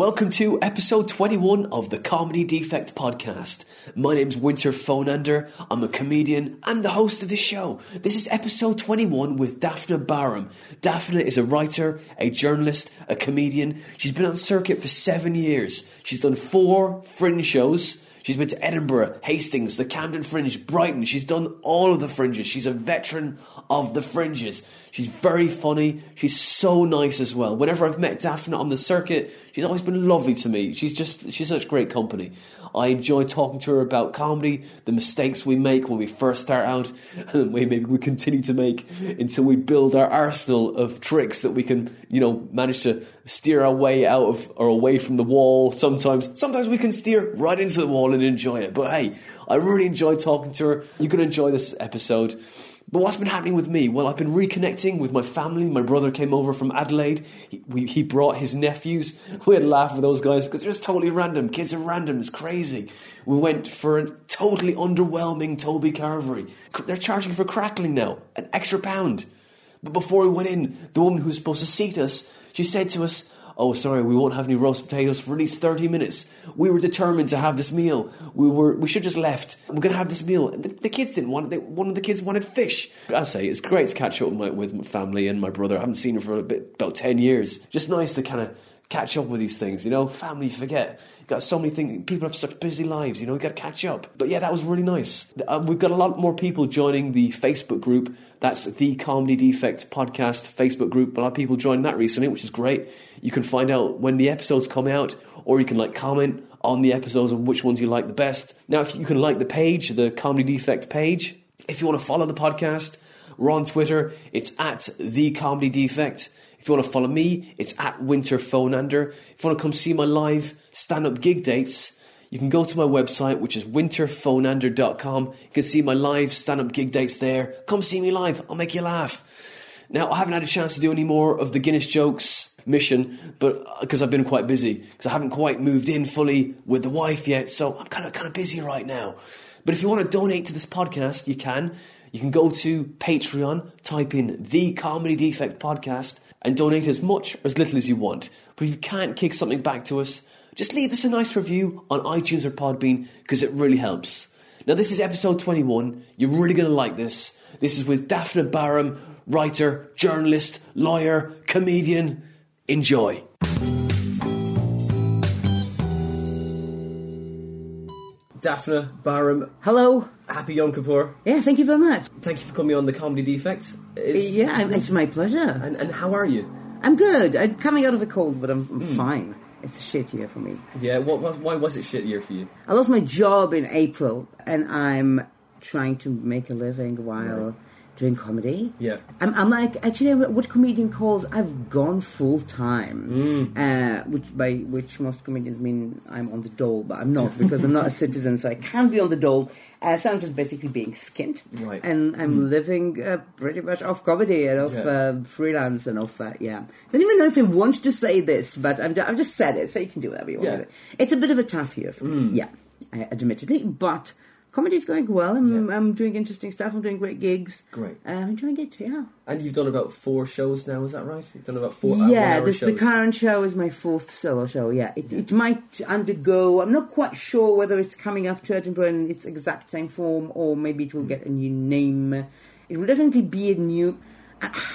Welcome to episode 21 of the Comedy Defect Podcast. My name's Winter Phonander. I'm a comedian and the host of this show. This is episode 21 with Daphna Baram. Daphna is a writer, a journalist, a comedian. She's been on circuit for seven years. She's done four fringe shows. She's been to Edinburgh, Hastings, the Camden Fringe, Brighton. She's done all of the fringes. She's a veteran of the fringes. She's very funny. She's so nice as well. Whenever I've met Daphna on the circuit, she's always been lovely to me. She's just she's such great company. I enjoy talking to her about comedy, the mistakes we make when we first start out, and maybe we continue to make until we build our arsenal of tricks that we can, you know, manage to steer our way out of or away from the wall. Sometimes, sometimes we can steer right into the wall and enjoy it. But hey, I really enjoy talking to her. You can enjoy this episode. But what's been happening with me? Well, I've been reconnecting with my family. My brother came over from Adelaide. He, we, he brought his nephews. We had a laugh with those guys because they're just totally random. Kids are random. It's crazy. We went for a totally underwhelming Toby Carvery. They're charging for crackling now, an extra pound. But before we went in, the woman who was supposed to seat us, she said to us, Oh, sorry, we won't have any roast potatoes for at least 30 minutes. We were determined to have this meal. We were, we should just left. We're going to have this meal. The, the kids didn't want it. They, one of the kids wanted fish. I say, it's great to catch up with my, with my family and my brother. I haven't seen him for bit, about 10 years. Just nice to kind of catch up with these things, you know? Family, forget. You've got so many things. People have such busy lives, you know? you got to catch up. But yeah, that was really nice. Um, we've got a lot more people joining the Facebook group. That's the Comedy Defect Podcast Facebook group. A lot of people joined that recently, which is great. You can find out when the episodes come out, or you can like comment on the episodes and which ones you like the best. Now, if you can like the page, the Comedy Defect page, if you want to follow the podcast, we're on Twitter. It's at the Comedy Defect. If you want to follow me, it's at Winter Phonander. If you want to come see my live stand up gig dates, you can go to my website, which is winterphonander.com. You can see my live stand up gig dates there. Come see me live, I'll make you laugh. Now, I haven't had a chance to do any more of the Guinness jokes mission, but uh, because I've been quite busy, because I haven't quite moved in fully with the wife yet, so I'm kind of kind of busy right now. But if you want to donate to this podcast, you can. You can go to Patreon, type in the Comedy Defect Podcast, and donate as much or as little as you want. But if you can't kick something back to us, just leave us a nice review on iTunes or Podbean because it really helps. Now, this is episode 21. You're really going to like this. This is with Daphna Baram, writer, journalist, lawyer, comedian. Enjoy. Daphna Baram, Hello. Happy Yom Kippur. Yeah, thank you very much. Thank you for coming on the Comedy Defect. It's- Yeah, it's my pleasure. And, and how are you? I'm good. I'm coming out of a cold, but I'm, I'm fine. It's a shit year for me. Yeah, what, what, why was it shit year for you? I lost my job in April, and I'm trying to make a living while doing comedy. Yeah. I'm, I'm like actually what comedian calls I've gone full time, uh, which by which most comedians mean I'm on the dole, but I'm not because I'm not a citizen, so I can't be on the dole. Uh, so I'm just basically being skint, Right. and I'm living uh, pretty much off comedy and off Yeah. uh, freelance and off that. Yeah, I don't even know if I want to say this, but I'm, I've just said it, so you can do whatever you want Yeah. with it. It's a bit of a tough year for me, yeah, uh, admittedly, but. Comedy's going well. I'm, Yeah. I'm doing interesting stuff. I'm doing great gigs. Great. Uh, I'm enjoying it. Yeah. And you've done about four shows now, is that right? You've done about four yeah, this, the current show is my fourth solo show. Yeah, it, it might undergo. I'm not quite sure whether it's coming up to Edinburgh in its exact same form, or maybe it will get a new name. It will definitely be a new.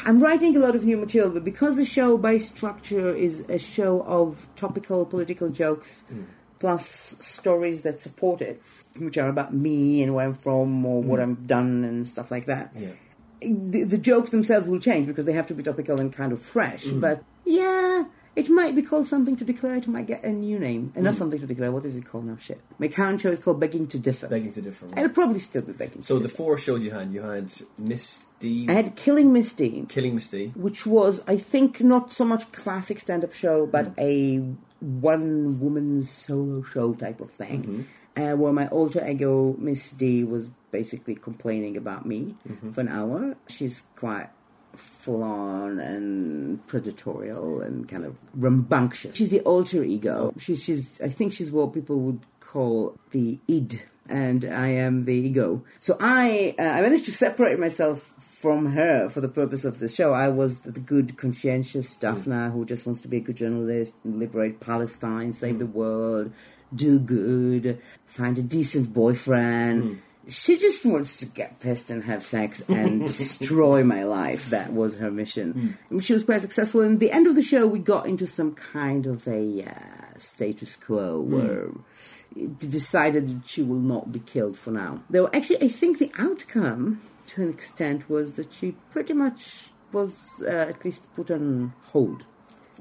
I'm writing a lot of new material, but because the show by structure is a show of topical political jokes plus stories that support it, which are about me and where I'm from or what I've done and stuff like that Yeah. the, the jokes themselves will change because they have to be topical and kind of fresh. Mm. But yeah, it might be called something to declare. It might get a new name, and Mm. not something to declare. What is it called now? Shit. My current show is called Begging to Differ. Begging to differ. I'll probably still be begging. So the differ. four shows you had, you had Miss I had Killing Miss Dean, Killing Miss D. which was I think not so much classic stand-up show, but Mm. a one-woman solo show type of thing. Mm-hmm. Uh, where my alter ego Miss D was basically complaining about me Mm-hmm. for an hour. She's quite full on and predatorial and kind of rambunctious. She's the alter ego. She's, she's I think she's what people would call the id, and I am the ego. So I uh, I managed to separate myself from her for the purpose of the show. I was the good, conscientious Daphna who just wants to be a good journalist, and liberate Palestine, save the world, do good, find a decent boyfriend. She just wants to get pissed and have sex and destroy my life. That was her mission. And She was quite successful. And at the end of the show, we got into some kind of a uh, status quo where it decided that she will not be killed for now. Though, actually, I think the outcome, to an extent, was that she pretty much was uh, at least put on hold.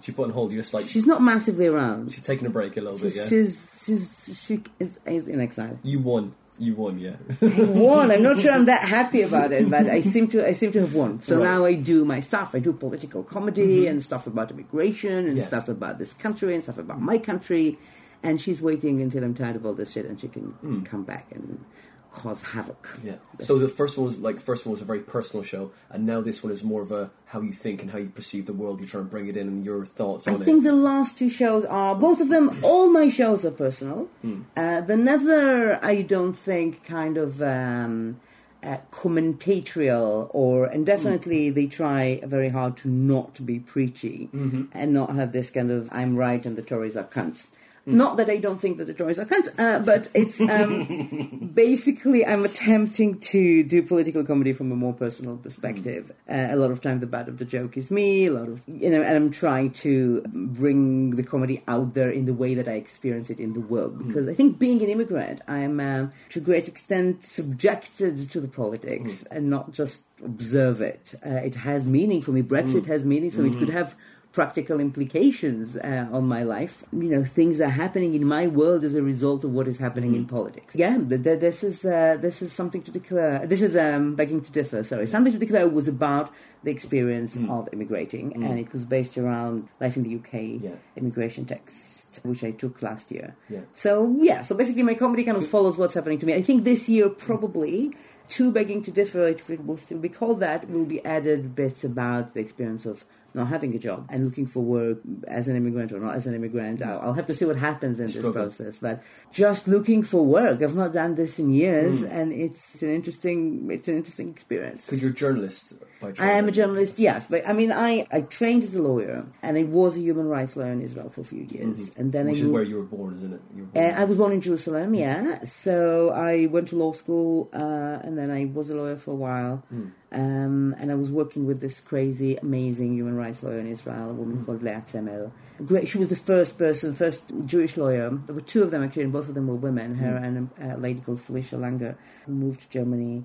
She put on hold. You're just like She's not massively around. she's taking a break a little bit. She's, Yeah. she's, she's she is, is in exile. You won. You won. Yeah. I won. I'm not sure I'm that happy about it, but I seem to I seem to have won. So Right. now I do my stuff. I do political comedy mm-hmm. and stuff about immigration and Yeah. stuff about this country and stuff about my country. And she's waiting until I'm tired of all this shit and she can mm. come back and cause havoc. Yeah. So the first one was like first one was a very personal show, and now this one is more of a how you think and how you perceive the world. You try and bring it in and your thoughts I think it. the last two shows are both of them. All my shows are personal. Hmm. Uh, they're never, I don't think, kind of um, uh, commentatorial, or and definitely Hmm. they try very hard to not be preachy Mm-hmm. and not have this kind of "I'm right and the Tories are cunts." Hmm. Not that I don't think that the Tories are cunts, uh, but it's um, basically I'm attempting to do political comedy from a more personal perspective. Uh, a lot of time, the butt of the joke is me. A lot of you know, and I'm trying to bring the comedy out there in the way that I experience it in the world. Because I think being an immigrant, I'm um, to a great extent subjected to the politics and not just observe it. Uh, it has meaning for me. Brexit has meaning for me. It could have practical implications uh, on my life. You know, things are happening in my world as a result of what is happening in politics. Yeah, th- th- this is uh, this is something to declare. This is um, begging to differ. Sorry, something to declare was about the experience of immigrating, and it was based around life in the UK, Yeah. immigration text, which I took last year. Yeah. So yeah, so basically my comedy kind of follows what's happening to me. I think this year probably. Two begging to differ, if it will still be called that, will be added bits about the experience of not having a job and looking for work as an immigrant or not as an immigrant. I'll, I'll have to see what happens in this process. But just looking for work, I've not done this in years, hmm. and it's an interesting, it's an interesting experience. Because you're a journalist I am a journalist, yes, but I mean, I, I trained as a lawyer, and I was a human rights lawyer in Israel for a few years, and then which I is moved, where you were born, isn't it? Were uh. I was born in Jerusalem, yeah. So I went to law school, uh, and then I was a lawyer for a while. Um, and I was working with this crazy, amazing human rights lawyer in Israel, a woman called Leah Tzemel. Great. She was the first person, first Jewish lawyer. There were two of them actually, and both of them were women. Her and a, a lady called Felicia Langer, who moved to Germany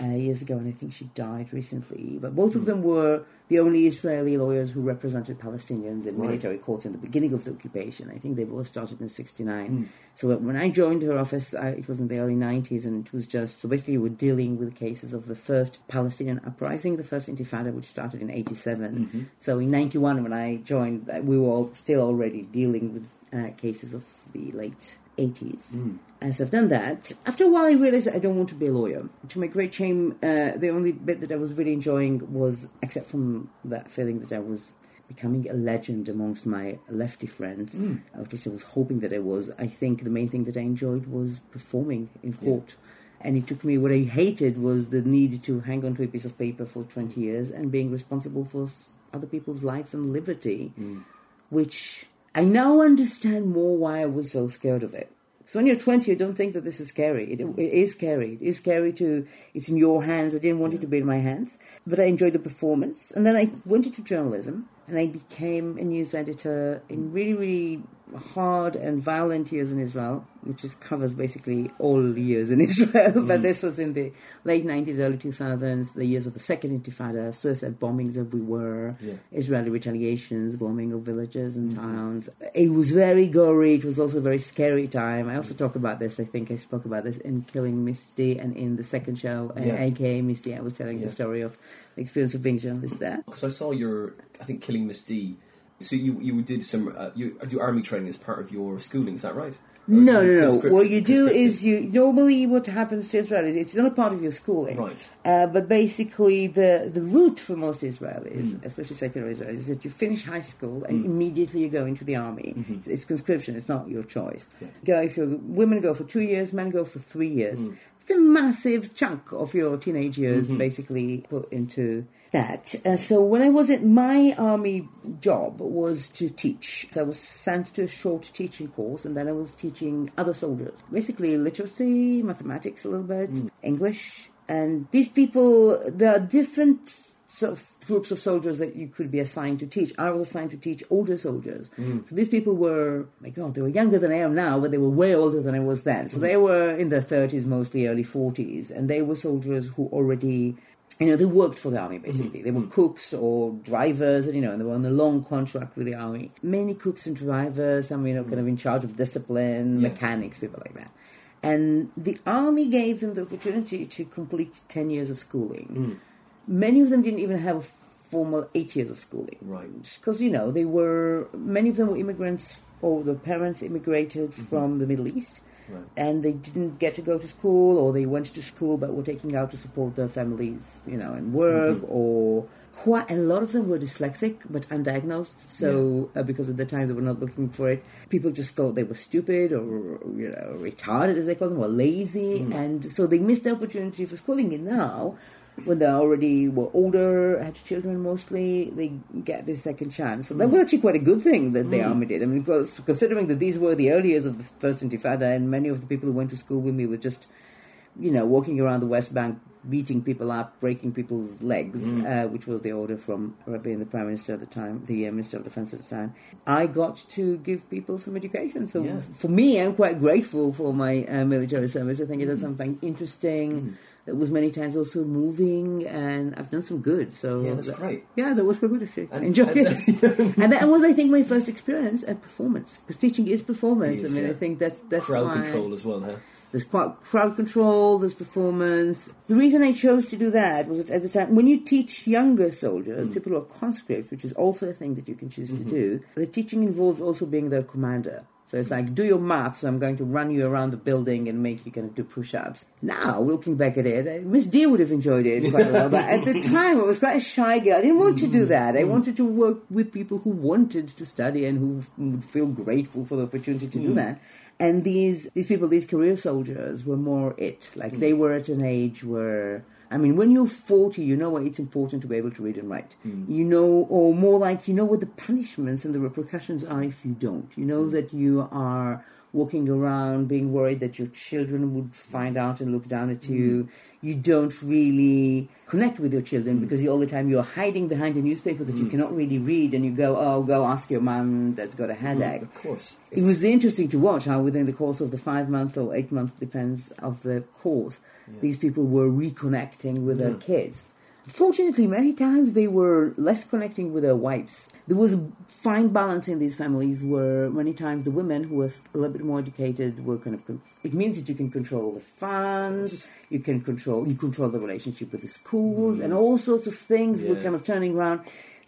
uh, years ago, and I think she died recently. But both of them were the only Israeli lawyers who represented Palestinians in Right. military courts in the beginning of the occupation. I think they both started in '69. So when I joined her office, I, it was in the early '90s, and it was just so basically we're dealing with cases of the first Palestinian uprising, the first Intifada, which started in '87. So in '91, when I joined, uh, we were all still already dealing with uh, cases of the late 80s. And so I've done that. After a while, I realized I don't want to be a lawyer. To my great shame, uh, the only bit that I was really enjoying was, except from that feeling that I was becoming a legend amongst my lefty friends, uh, which I was hoping that I was, I think the main thing that I enjoyed was performing in court. And it took me, what I hated was the need to hang on to a piece of paper for 20 years and being responsible for other people's life and liberty, which I now understand more why I was so scared of it. So when you're 20, you don't think that this is scary. It, it is scary. It is scary to, it's in your hands. I didn't want it to be in my hands, but I enjoyed the performance. And then I went into journalism and I became a news editor in really, really hard and violent years in Israel, which is, covers basically all years in Israel. but this was in the late 90s, early 2000s, the years of the second Intifada, suicide bombings everywhere, Yeah. Israeli retaliations, bombing of villages and towns. It was very gory. It was also a very scary time. I also talk about this. I think I spoke about this in Killing Miss D and in the second show, uh, Yeah. aka Miss D. I was telling Yeah. the story of the experience of being a journalist there. Because I saw your, I think, Killing Miss D. So you you did some uh, you do army training as part of your schooling, is that right? Or No, no, no. What you do is you normally what happens to Israelis. It's not a part of your schooling, Right. Uh, but basically, the the route for most Israelis, Hmm. especially secular Israelis, is that you finish high school and Mm. immediately you go into the army. Mm-hmm. It's, it's conscription. It's not your choice. Go if you're women go for two years, men go for three years. It's a massive chunk of your teenage years basically put into that. Uh, so when I was at my army job was to teach. So I was sent to a short teaching course, and then I was teaching other soldiers, basically literacy, mathematics a little bit, hmm. English, and these people. There are different sort of groups of soldiers that you could be assigned to teach. I was assigned to teach older soldiers. Hmm. So these people were, my God, they were younger than I am now, but they were way older than I was then. So hmm. they were in their 30s, mostly early 40s, and they were soldiers who already you know, they worked for the army mm-hmm. basically. They were cooks or drivers, and you know, and they were on a long contract with the army. Many cooks and drivers, some you know, kind of in charge of discipline, Yeah. mechanics, people like that. And the army gave them the opportunity to complete ten years of schooling. Mm. Many of them didn't even have a formal eight years of schooling, Right. Because you know, they were many of them were immigrants, or the parents immigrated mm-hmm. from the Middle East Right. and they didn't get to go to school or they went to school but were taking out to support their families you know and work or quite a lot of them were dyslexic but undiagnosed. So uh, because at the time they were not looking for it people just thought they were stupid or you know retarded as they call them or lazy. And so they missed the opportunity for schooling. And now when they already were older, had children mostly, they get this second chance. So that was actually quite a good thing that the army did. I mean, because considering that these were the early years of the First Intifada, and many of the people who went to school with me were just, you know, walking around the West Bank, beating people up, breaking people's legs, uh, which was the order from Rabin, the Prime Minister at the time, the uh, Minister of Defense at the time. I got to give people some education. So Yeah. for me, I'm quite grateful for my uh, military service. I think it was something interesting. Mm-hmm. Was many times also moving, and I've done some good. So Yeah, that's that- great. Yeah, that was quite good actually. I enjoyed and- it, and that was, I think, my first experience at performance. Because teaching is performance. It is, I mean, yeah. I think that's that's Crowd control as well, huh? there's quite crowd control, there's performance. The reason I chose to do that was that at the time, when you teach younger soldiers, people who are conscripts, which is also a thing that you can choose to do, the teaching involves also being their commander. So it's like, do your maths, I'm going to run you around the building and make you kind of do push ups. Now, looking back at it, uh, Miss D would have enjoyed it quite a lot, but at the time I was quite a shy girl. I didn't want to do that. I wanted to work with people who wanted to study and who would feel grateful for the opportunity to do that. And these these people, these career soldiers, were more it. Like they were at an age where, I mean, when you're 40, you know it's important to be able to read and write. Hmm. You know, or more like you know what the punishments and the repercussions are if you don't. You know hmm. that you are walking around being worried that your children would find out and look down at you. Mm-hmm. You don't really connect with your children mm-hmm. because you, all the time you're hiding behind a newspaper that you mm. cannot really read, and you go, "Oh, go ask your mum that's got a mm, headache." Of course. It was interesting to watch how within the course of the five month or eight month depends of the course, these people were reconnecting with their mm. kids. Fortunately, many times they were less connecting with their wives. There was a fine balance in these families where many times the women who were a little bit more educated were kind of. Con- it means that you can control the funds, you can control you control the relationship with the schools, and all sorts of things were Yeah. kind of turning around.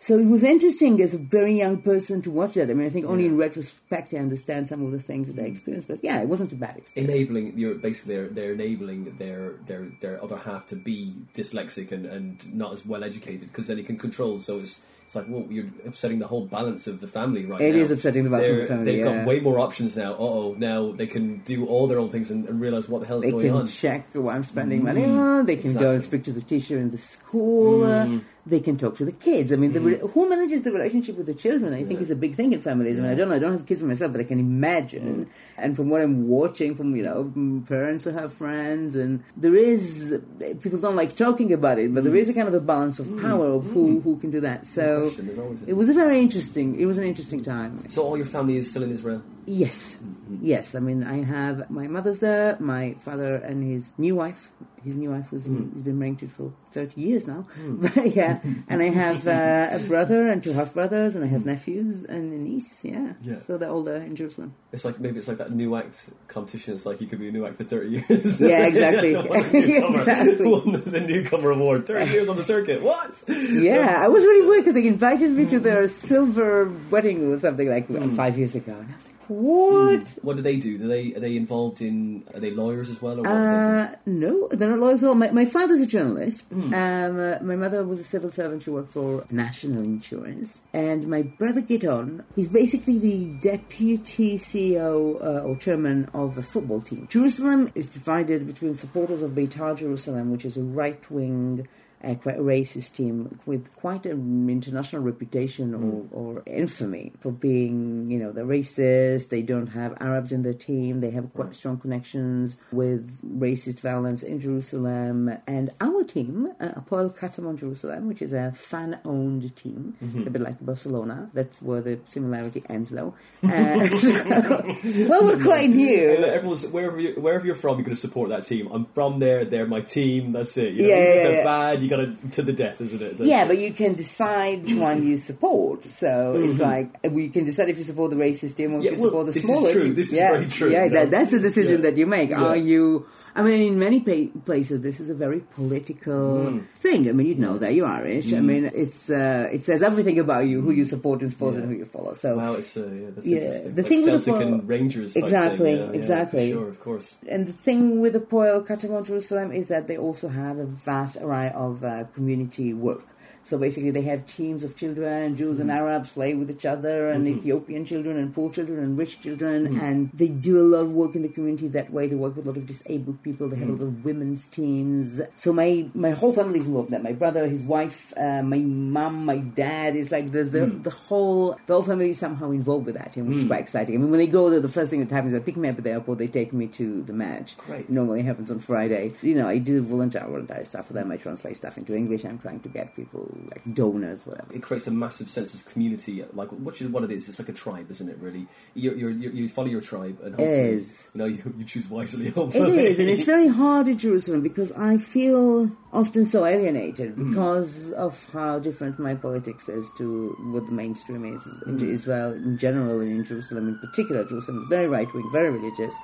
So it was interesting as a very young person to watch that. I mean, I think only in retrospect I understand some of the things that I experienced. But yeah, it wasn't a bad experience. enabling you're basically they're, they're enabling their their their other half to be dyslexic and, and not as well educated because then he can control so it's it's like well you're upsetting the whole balance of the family right It now is upsetting the balance of the family, they've yeah. got way more options now uh-oh now they can do all their own things and, and realize what the hell's They going can on check what I'm spending money on. They can go and speak to the teacher in the school. uh, they can talk to the kids. I mean, the, re- mm-hmm. who manages the relationship with the children? I think is a big thing in families. I mean, I don't know. I don't have kids myself, but I can imagine. And from what I'm watching, from you know, mm, parents who have friends, and there is people don't like talking about it, but there is a mm. kind of a balance of mm. power of who mm. who can do that. So question. There's always a- it was a very interesting. It was an interesting time. so all your family is still in Israel Yes, yes. I mean, I have my mother's there, my father and his new wife. His new wife was hmm. he's been married to for thirty years now. But hmm. yeah, and I have uh, a brother and two half brothers, and I have hmm. nephews and a niece. Yeah, Yeah. So they're all there in Jerusalem. it's like maybe it's like that new act competition it's like you could be a new act for 30 years Yeah, exactly. Newcomer, Exactly. won the, newcomer award 30 years on the circuit what Yeah, I was really weird because they invited me to their silver wedding or something like five years ago. Was like, What? What do they do? Do they are they involved in? Are they lawyers as well? What Uh, no, they're not lawyers at all. My, my father's a journalist. Hmm. Um, uh, my mother was a civil servant. She worked for National Insurance. And my brother Gideon, he's basically the deputy CEO uh, or chairman of a football team. Jerusalem is divided between supporters of Beitar Jerusalem, which is a right-wing uh, quite a racist team with quite an international reputation or, or infamy for being, you know, they're racist, they don't have Arabs in their team, they have quite strong connections with racist violence in Jerusalem. And our team, uh, Hapoel Katamon Jerusalem, which is a fan owned team, a bit like Barcelona, that's where the similarity ends though. Uh, so- well, we're quite new. Uh, Everyone's wherever you, wherever you're from, you're going to support that team. I'm from there. They're my team. That's it. You know, Yeah, yeah, they're yeah. bad. Got to to the death, isn't it? That's Yeah, but you can decide which one you support. So it's like uh, we can decide if you support the racist team or Mm-hmm. Yeah, if you well, support the this is smaller true. This is yeah. very true, Yeah, that, that's the decision Yeah. that you make. Are you? I mean, in many pa- places, this is a very political Mm. thing. I mean, you know that you're Irish. I mean, it's uh, it says everything about you, who you support and support and who you follow. So Wow, it's uh, yeah, that's Yeah, interesting. the like thing with the Celtic and Rangers. Exactly, thing. Yeah, yeah, exactly. sure, of course. And the thing with the Hapoel Katamon Jerusalem is that they also have a vast array of uh, community work. So basically, they have teams of children, Jews and mm-hmm. Arabs play with each other, and mm-hmm. Ethiopian children, and poor children, and rich children, mm-hmm. and they do a lot of work in the community that way. They work with a lot of disabled people. They have a lot of women's teams. So my my whole family is involved. in That my brother, his wife, uh, my mum, my dad is like the the, mm. the whole the whole family is somehow involved with that, and which is mm. quite exciting. I mean, when they go there, the first thing that happens is they pick me up at the airport. They take me to the match. Great. Normally happens on Friday. You know, I do volunteer volunteer stuff for them. I translate stuff into English. I'm trying to get people like donors, whatever. It creates a massive sense of community, like which is what it is. It's like a tribe, isn't it? Really, you you you follow your tribe, and hopefully, is. you know, you, you choose wisely. It Hopefully, is, and it's very hard in Jerusalem because I feel often so alienated because of how different my politics is to what the mainstream is in Israel in general and in Jerusalem in particular. Jerusalem is very right wing, very religious.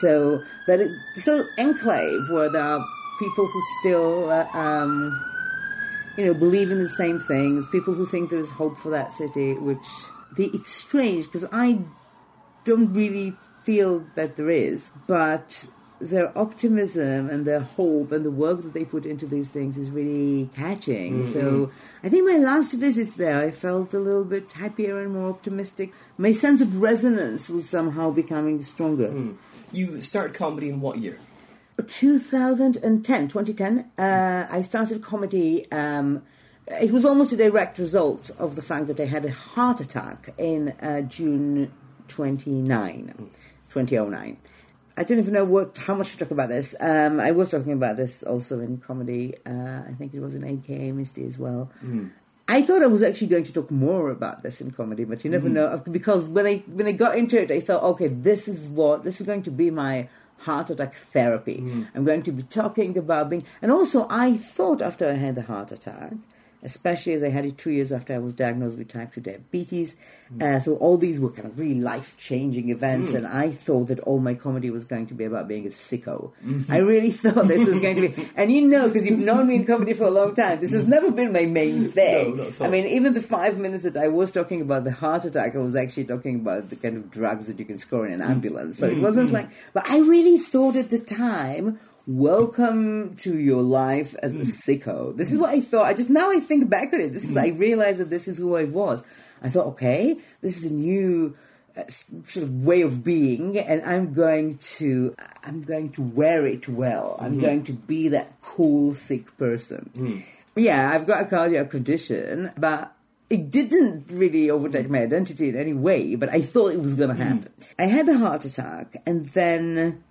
So that this little enclave where there are people who still, uh, um, you know, believe in the same things. People who think there is hope for that city, which the, it's strange because I don't really feel that there is, but their optimism and their hope and the work that they put into these things is really catching. Mm-hmm. So I think my last visits there, I felt a little bit happier and more optimistic. My sense of resonance was somehow becoming stronger. Hmm. you started comedy in what year? 2010, 2010, uh, I started comedy. Um, it was almost a direct result of the fact that I had a heart attack in uh, June 29, 2009. I don't even know what how much to talk about this. Um, I was talking about this also in comedy. Uh, I think it was in AKA Miss D as well. I thought I was actually going to talk more about this in comedy, but you never know because when I when I got into it, I thought, okay, this is what this is going to be my heart attack therapy. Hmm. I'm going to be talking about being, and also I thought after I had the heart attack, especially as I had it two years after I was diagnosed with type two diabetes, uh, so all these were kind of really life changing events, hmm. and I thought that all my comedy was going to be about being a sicko. Mm-hmm. I really thought this was going to be, and you know, because you've known me in comedy for a long time, this has hmm. never been my main thing. No, not at all. I mean, even the five minutes that I was talking about the heart attack, I was actually talking about the kind of drugs that you can score in an hmm. ambulance. So it wasn't like, but I really thought at the time, welcome to your life as a sicko. This is what I thought. I just, now I think back at it, this is, I realize that this is who I was. I thought, okay, this is a new uh, sort of way of being and I'm going to, I'm going to wear it well. I'm mm-hmm. going to be that cool, sick person. Hmm. Yeah, I've got a cardiac condition, but it didn't really overtake my identity in any way, but I thought it was going to hmm. happen. I had a heart attack, and then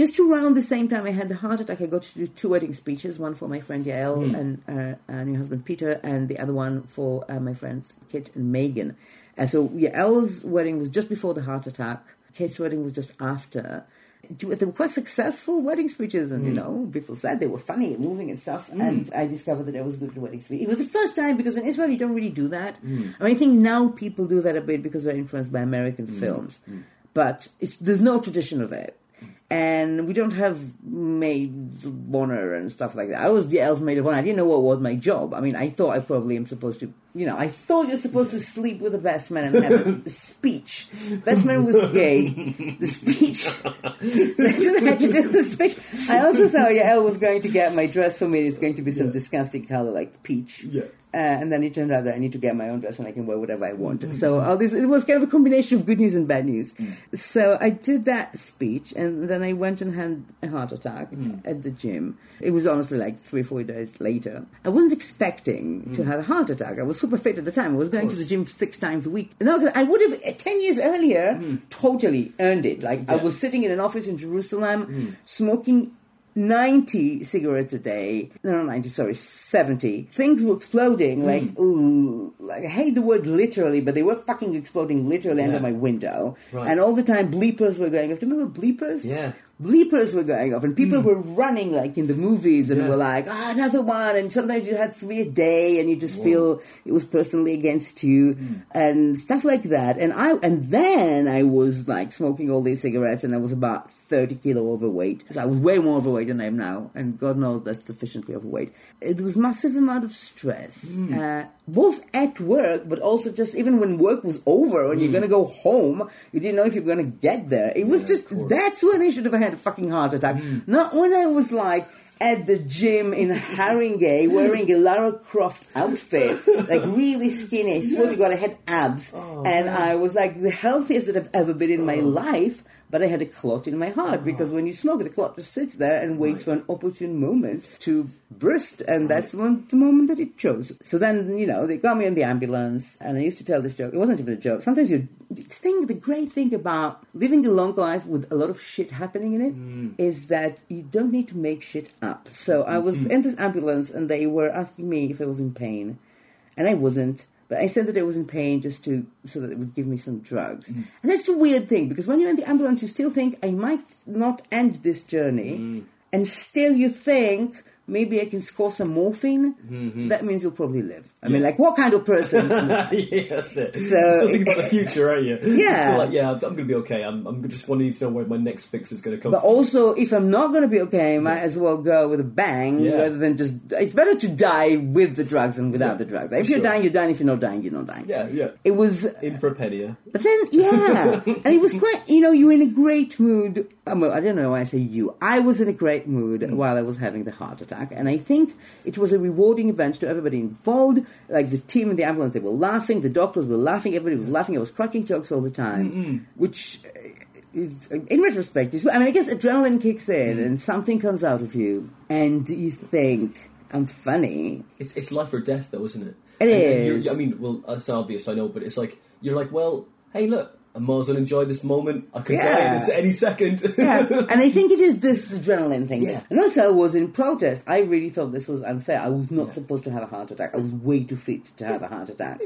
just around the same time I had the heart attack, I got to do two wedding speeches, one for my friend Yael hmm. and uh, her new husband Peter, and the other one for uh, my friends Kit and Megan. And so Yael's wedding was just before the heart attack, Kit's wedding was just after. They were quite successful wedding speeches, and you hmm. know, people said they were funny and moving and stuff. Hmm. And I discovered that I was good at wedding speech. It was the first time because in Israel you don't really do that. I mean, I think now people do that a bit because they're influenced by American films, but it's, there's no tradition of it. And we don't have maids of honor and stuff like that. I was the elf maid of honor. I didn't know what was my job. I mean, I thought I probably am supposed to, you know, I thought you're supposed to sleep with the best man and have a speech. Best man was gay. The speech. so I just had to do the speech. I also thought Yael was going to get my dress for me. It's going to be some disgusting color like peach. Yeah. Uh, and then it turned out that I need to get my own dress and I can wear whatever I want. Mm-hmm. So all this it was kind of a combination of good news and bad news. Mm. So I did that speech and then I went and had a heart attack mm. at the gym. It was honestly like three, four days later. I wasn't expecting mm. to have a heart attack. I was super fit at the time. I was going to the gym six times a week. No, I would have uh, ten years earlier totally earned it. Like I was sitting in an office in Jerusalem, smoking 90 cigarettes a day. No, not 90, sorry, 70. Things were exploding. Hmm. Like, ooh, like, I hate the word literally, but they were fucking exploding literally under my window. Right. And all the time, bleepers were going off. Do you remember bleepers? Yeah. Bleepers were going off, and people hmm. were running like in the movies, and Yeah. were like, "Ah, another one!" And sometimes you had three a day, and you just feel it was personally against you, hmm. and stuff like that. And I, and then I was like smoking all these cigarettes, and I was about thirty kilo overweight. So I was way more overweight than I am now, and God knows that's sufficiently overweight. It was massive amount of stress, uh, both at work, but also just even when work was over, when you're going to go home, you didn't know if you were going to get there. It was Yeah, just that's when I should have had a fucking heart attack. Not when I was like at the gym in Haringey wearing a Lara Croft outfit, like really skinny. I swear to God, I had abs. and I was like the healthiest that I've ever been in my life. But I had a clot in my heart uh-huh. because when you smoke, the clot just sits there and waits for an opportune moment to burst, and that's when, the moment that it chose. So then, you know, they got me in the ambulance, and I used to tell this joke. It wasn't even a joke. Sometimes you the thing, the great thing about living a long life with a lot of shit happening in it mm. is that you don't need to make shit up. So I was mm-hmm. in this ambulance, and they were asking me if I was in pain, and I wasn't. But I said that I was in pain just to so that it would give me some drugs. Mm. And that's a weird thing because when you're in the ambulance, you still think I might not end this journey, mm. and still you think maybe I can score some morphine. Mm-hmm. That means you'll probably live. I mean, like what kind of person? yeah, that's it. So- still thinking about the eh, future, aren't you? Yeah. still like, yeah, I'm, I'm going to be okay. I'm, I'm just wanting to know where my next fix is going to come But from. also, if I'm not going to be okay, I might as well go with a bang Yeah. rather than just. It's better to die with the drugs than without Yeah, the drugs. If you're dying, you're dying. If you're not dying, you're not dying. yeah, yeah. It was In for a penny, yeah. But then, yeah, and it was quite. You know, you were in a great mood. Um, well, I don't know why I say you. I was in a great mood mm. while I was having the heart attack, and I think it was a rewarding event to everybody involved. Like the team in the ambulance, they were laughing. The doctors were laughing. Everybody was laughing. I was cracking jokes all the time, which. uh, Is, in retrospect, is, I mean, I guess adrenaline kicks in and something comes out of you, and you think, "I'm funny." It's, it's life or death, though, isn't it? It and, and is. you're- I mean, well, that's obvious, I know, but it's like, you're like, well, hey, look, I might as well enjoy this moment. I could die Yeah. at any second. yeah, and I think it is this adrenaline thing. Yeah. And also, I was in protest. I really thought this was unfair. I was not Yeah. supposed to have a heart attack. I was way too fit to have a heart attack.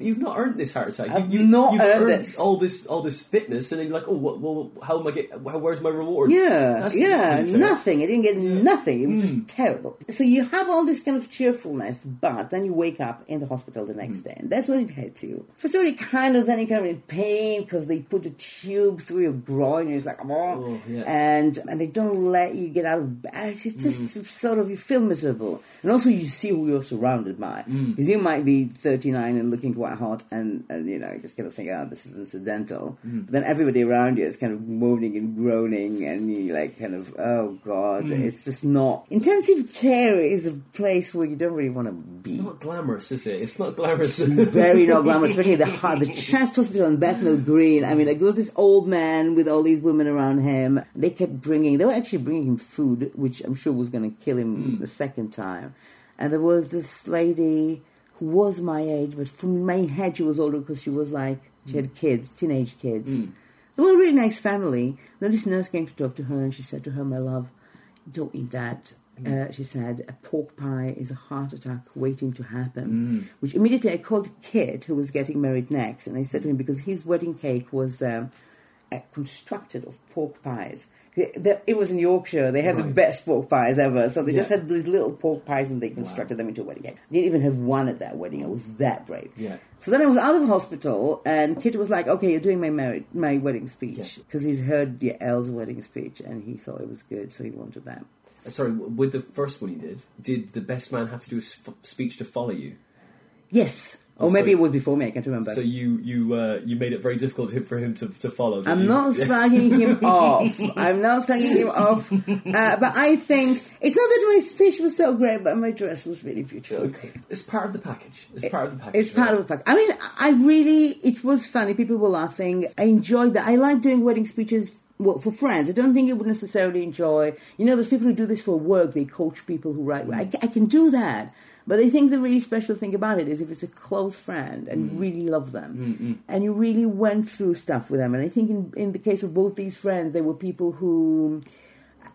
You, you've not earned this heart attack. I've you, you, not earned earned this. all this all this fitness, and then you're like, oh, what, well, how am I get? How, where's my reward? Yeah, That's- yeah, this isn't fair. nothing. I didn't get nothing. It was Mm. just terrible. So you have all this kind of cheerfulness, but then you wake up in the hospital the Mm. next day, and that's when it hits you. All, you kind of then you're kind of in pain because they put a tube through your groin, and it's like, oh, Oh, yeah. and and they don't let you get out of bed. It's just Mm. sort of you feel miserable, and also you see who you're surrounded by Mm. because you might be 39 and looking quite hot, and and you know you just kind of think, oh, this is incidental. Mm. But then everybody around you is kind of moaning and groaning, and you like kind of, oh god, Mm. it's just not. Intensive care is a place where you don't really want to be. It's not glamorous, is it? It's not glamorous. Very not glamorous, especially the heart, the chest hospital in Bethnal Green. I mean, like there was this old man with all these women around him. They kept bringing, they were actually bringing him food, which I'm sure was going to kill him the second time. And there was this lady who was my age, but from my head she was older because she was like she had kids, teenage kids. They were a really nice family. Then this nurse came to talk to her, and she said to her, "My love, don't eat that." Uh, she said, "A pork pie is a heart attack waiting to happen." Which immediately I called Kit, who was getting married next, and I said to him because his wedding cake was. Um, constructed of pork pies. It was in Yorkshire. They had the best pork pies ever. So they just had these little pork pies and they constructed them into a wedding cake. I didn't even have one at that wedding. I was that brave. Yeah. So then I was out of hospital, and Kit was like, "Okay, you're doing my married, my wedding speech Yeah. because he's heard Yael's wedding speech and he thought it was good, so he wanted that." Uh, Sorry, with the first one you did, did the best man have to do a speech to follow you? Yes, Oh, maybe it was before me. I can't remember. So you you uh, you made it very difficult for him to, to follow. I'm you? not slagging him off. I'm not slagging him off. Uh, but I think it's not that my speech was so great, but my dress was really beautiful. Okay. It's part of the package. It's part of the package. It's part of the pack. I mean, I really, it was funny. People were laughing. I enjoyed that. I like doing wedding speeches well, for friends. I don't think I would necessarily enjoy, you know, there's people who do this for work. They coach people who write. I, I can do that. But I think the really special thing about it is if it's a close friend and you mm. really love them mm, mm. and you really went through stuff with them. And I think in, in the case of both these friends, they were people who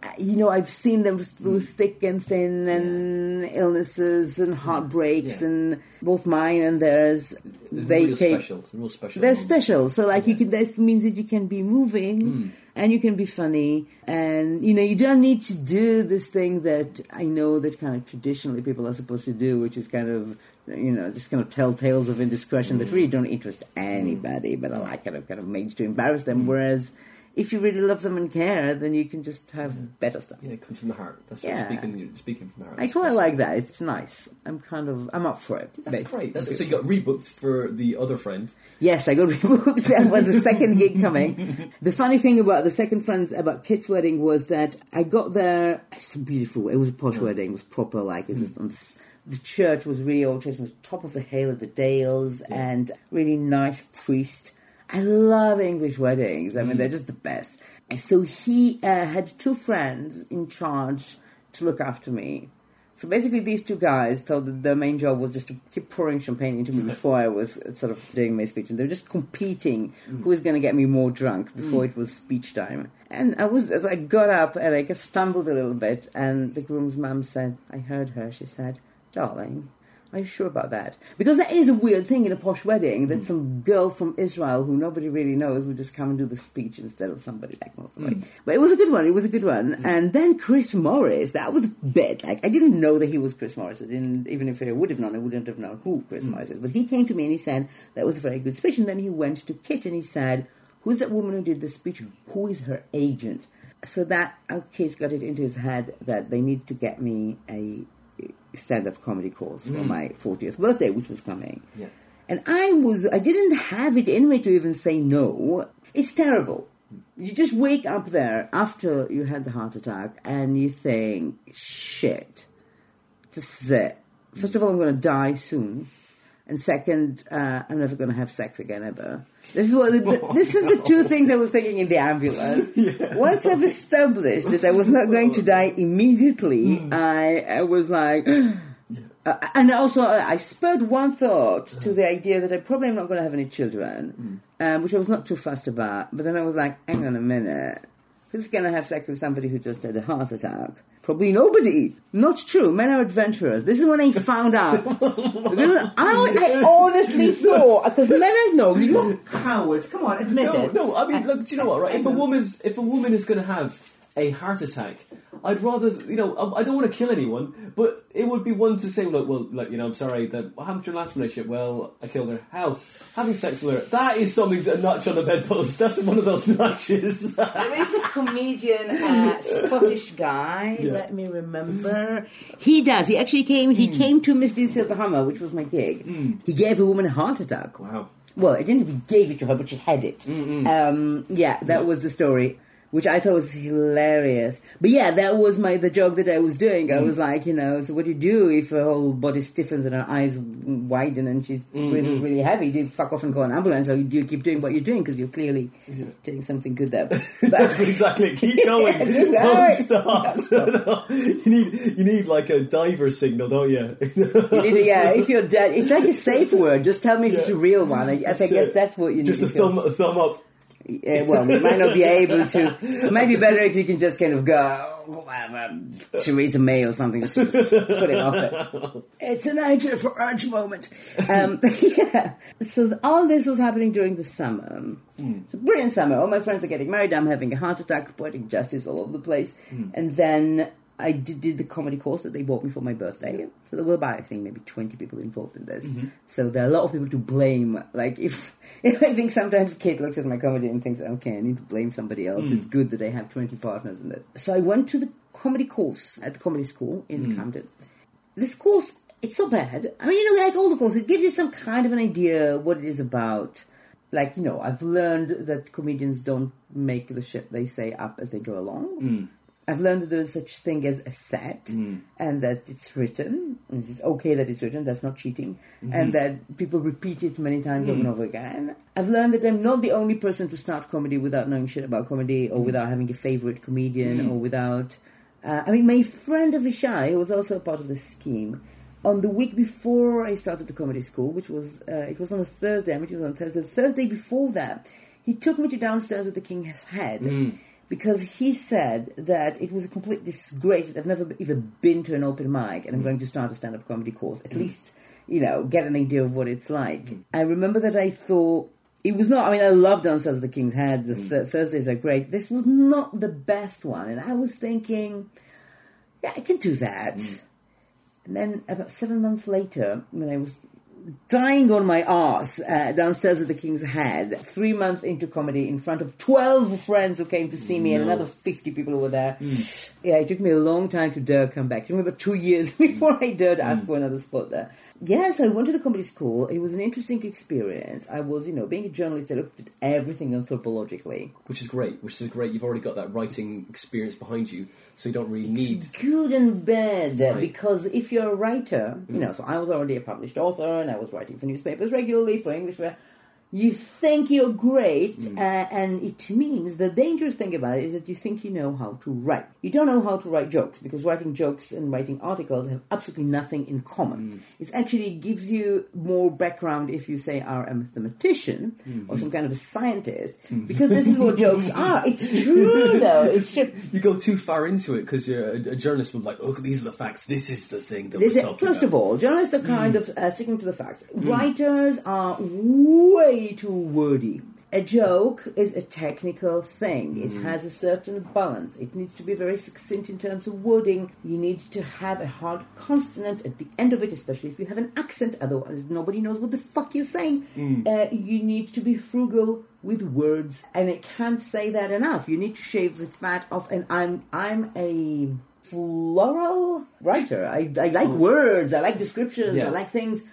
uh, you know, I've seen them through thick and thin, and illnesses and heartbreaks, Yeah. and both mine and theirs. It's They real take special. Real special. they're special. So, like, you can. That means that you can be moving, Hmm. And you can be funny, and you know, you don't need to do this thing that I know that kind of traditionally people are supposed to do, which is kind of. You know, just kind of tell tales of indiscretion that Hmm. really don't interest anybody, but I like kind of kind of made to embarrass them. Whereas, if you really love them and care, then you can just have better stuff. Yeah, it comes from the heart. That's Yeah. speaking speaking from the heart. I quite like that. It's nice. I'm kind of I'm up for it. That's basically. great. That's, so you got rebooked for the other friend. Yes, I got rebooked. That was the second gig coming. The funny thing about the second friends about Kit's wedding was that I got there. It's beautiful. It was a posh wedding. It was proper. Like it was mm. on this. The church was really old church on the top of the hill of the Dales, and really nice priest. I love English weddings. I mean, they're just the best. And so he uh, had two friends in charge to look after me. So basically, these two guys told that their main job was just to keep pouring champagne into me before I was uh, sort of doing my speech, and they were just competing who was going to get me more drunk before it was speech time. And I was, as I got up and I stumbled a little bit, and the groom's mum said, "I heard her." She said, "Darling." Are you sure about that? Because that is a weird thing in a posh wedding that hmm. some girl from Israel who nobody really knows would just come and do the speech instead of somebody like me. Hmm. But it was a good one. It was a good one. Hmm. And then Chris Morris, that was a bit like I didn't know that he was Chris Morris. I didn't even if I would have known, I wouldn't have known who Chris Morris is. But he came to me and he said that was a very good speech. And then he went to Kit and he said, "Who's that woman who did the speech? Who is her agent?" So that uh, our kid got it into his head that they need to get me a stand-up comedy course for my 40th birthday, which was coming. Yeah. And I was, I didn't have it in me to even say no. It's terrible. You just wake up there after you had the heart attack and you think, shit, this is it. First of all, I'm going to die soon. And second, uh, I'm never going to have sex again ever. This is what this is the two things I was thinking in the ambulance. Once I've established that I was not going to die immediately, I, I was like, uh, and also uh, I spurred one thought to the idea that I probably am not going to have any children, um, which I was not too fussed about. But then I was like, hang on a minute, who's going to have sex with somebody who just had a heart attack? Probably nobody. Not true. Men are adventurers. This is when I found out. I, I honestly thought because men I know you're cowards. Come on, admit No, it. no. I mean, look. Do you know what? Right? If a woman's if a woman is going to have a heart attack, I'd rather you know I, don't want to kill anyone, but it would be one to say, look, well, like you know, I'm sorry that what happened to your last relationship? Well, I killed her. How? Having sex with her. That is something to notch on the bedpost. That's one of those notches. There is a comedian, uh, Scottish guy. Let me remember. He does. He actually came. He came to Miss D. Silverhammer, which was my gig. He gave a woman a heart attack. wow. Well, I didn't even gave it to her, but she had it. Um, yeah, that was the story, which I thought was hilarious. But yeah, that was my the joke that I was doing. I mm. was like, you know, so what do you do if her whole body stiffens and her eyes widen and she's mm-hmm. breathing really heavy? Do you fuck off and call an ambulance, or do you keep doing what you're doing because you're clearly doing something good there? But, That's exactly. Keep going. Don't stop. No, you need you need like a diver signal, don't you? You need yeah, if you're dead, it's like a safe word. Just tell me if it's a real one. I, I guess that's what you need. Just a thumb, a thumb up. Yeah, well, we might not be able to. It might be better if you can just kind of go, um, Theresa May or something, just put it off it. It's a Nigel Farage moment. Um, yeah. So all this was happening during the summer. It's a brilliant summer. All my friends are getting married. I'm having a heart attack, poetic justice all over the place. And then I did, did the comedy course that they bought me for my birthday. So there were about, I think, maybe 20 people involved in this. So there are a lot of people to blame. Like, if I think sometimes Kate looks at my comedy and thinks, okay, I need to blame somebody else. It's hmm. good that they have 20 partners in it. So I went to the comedy course at the comedy school in hmm. Camden. This course, it's so bad. I mean, you know, like all the courses, it gives you some kind of an idea what it is about. Like, you know, I've learned that comedians don't make the shit they say up as they go along. Hmm. I've learned that there's such thing as a set, mm. and that it's written, and it's okay that it's written. That's not cheating, mm-hmm. and that people repeat it many times over and mm. over again. I've learned that I'm not the only person to start comedy without knowing shit about comedy, or mm. without having a favorite comedian, or without. Uh, I mean, my friend Avishai, who was also a part of the scheme, on the week before I started the comedy school, which was uh, it was on a Thursday, I mean, it was on Thursday. The Thursday before that, he took me to downstairs at the King's Head because he said that it was a complete disgrace that I've never even been to an open mic and I'm mm. going to start a stand-up comedy course. At mm. least, you know, get an idea of what it's like. I remember that I thought it was not. I mean, I love downstairs the King's Head. The mm. th- Thursdays are great. This was not the best one, and I was thinking, yeah, I can do that. And then about seven months later, when I was dying on my ass uh, downstairs at the King's Head, three months into comedy, in front of 12 friends who came to see me and another 50 people who were there. Yeah, it took me a long time to dare come back. It took me about two years before I dared ask for another spot there. Yes, I went to the comedy school. It was an interesting experience. I was, you know, being a journalist, I looked at everything anthropologically. Which is great. Which is great. You've already got that writing experience behind you, so you don't really need. good and bad Right. because if you're a writer, you mm. know, so I was already a published author and I was writing for newspapers regularly for English. You think you're great, uh, and it means the dangerous thing about it is that you think you know how to write. You don't know how to write jokes because writing jokes and writing articles have absolutely nothing in common. Hmm. It actually gives you more background if you say are a mathematician hmm. or some kind of a scientist because this is what jokes are. It's true though. It's true. You go too far into it because a, a journalist would be like, "Look, these are the facts. This is the thing that This we're talking first about." of all, journalists are kind of uh, sticking to the facts. Writers are way too wordy. A joke is a technical thing. It has a certain balance. It needs to be very succinct in terms of wording. You need to have a hard consonant at the end of it, especially if you have an accent. Otherwise, nobody knows what the fuck you're saying. Uh, you need to be frugal with words, and I can't say that enough. You need to shave the fat off. And I'm I'm a floral writer. I, I like words. I like descriptions. Yeah. I like things.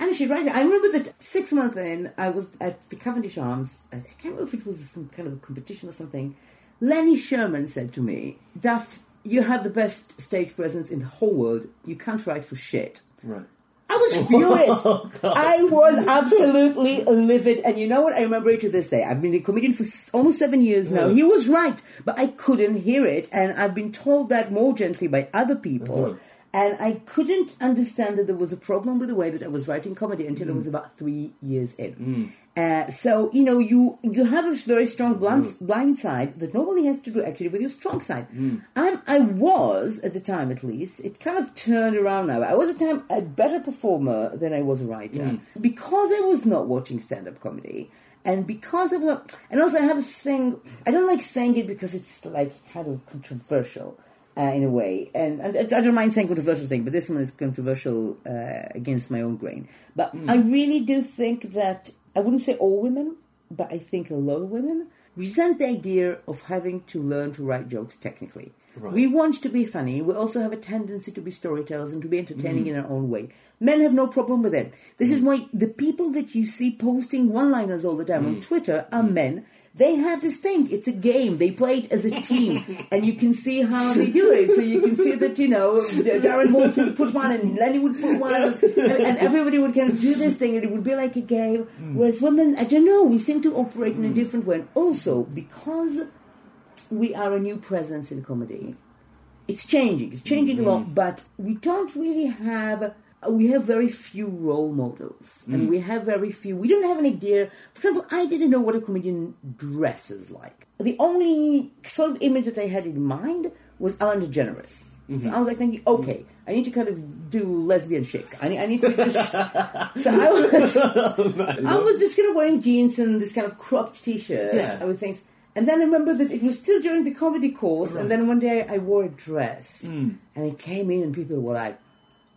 I'm a writer. I remember that six months in, I was at the Cavendish Arms. I can't remember if it was some kind of a competition or something. Lenny Sherman said to me, Duff, you have the best stage presence in the whole world. You can't write for shit. Right. I was furious. I was absolutely livid. And you know what? I remember it to this day. I've been a comedian for almost seven years now. Yeah. He was right, but I couldn't hear it. And I've been told that more gently by other people. Uh-huh. And I couldn't understand that there was a problem with the way that I was writing comedy until Mm. it was about three years in. Uh, so you know, you you have a very strong blind, Mm. blind side that nobody has to do actually with your strong side. Mm. I'm, I was at the time, at least. It kind of turned around now. I was at the time a better performer than I was a writer Mm. because I was not watching stand-up comedy. And because I was, and also I have a thing. I don't like saying it because it's like kind of controversial uh, in a way. And, and I don't mind saying controversial thing, but this one is controversial uh, against my own grain. But hmm. I really do think that I wouldn't say all women, but I think a lot of women resent the idea of having to learn to write jokes technically. Right. We want to be funny. We also have a tendency to be storytellers and to be entertaining hmm. in our own way. Men have no problem with it. This is hmm. why the people that you see posting one-liners all the time on Twitter are men. They have this thing. It's a game. They play it as a team, and you can see how they do it. So you can see that you know Darren Holt would put one, and Lenny would put one, and, and everybody would kind of do this thing, and it would be like a game. Hmm. Whereas women, I don't know, we seem to operate in a hmm. different way. And also because we are a new presence in comedy. It's changing. It's changing a lot, hmm. but we don't really have we have very few role models, and mm. we have very few. We don't have an idea. For example, I didn't know what a comedian dresses like. The only sort of image that I had in mind was Ellen DeGeneres. So mm-hmm. I was like thinking, okay, I need to kind of do lesbian chic. I need, I need to just. so I was, I was just kind of wearing jeans and this kind of cropped t-shirt. Yeah. I would think. And then I remember that it was still during the comedy course, and then one day I wore a dress, mm. and I came in, and people were like,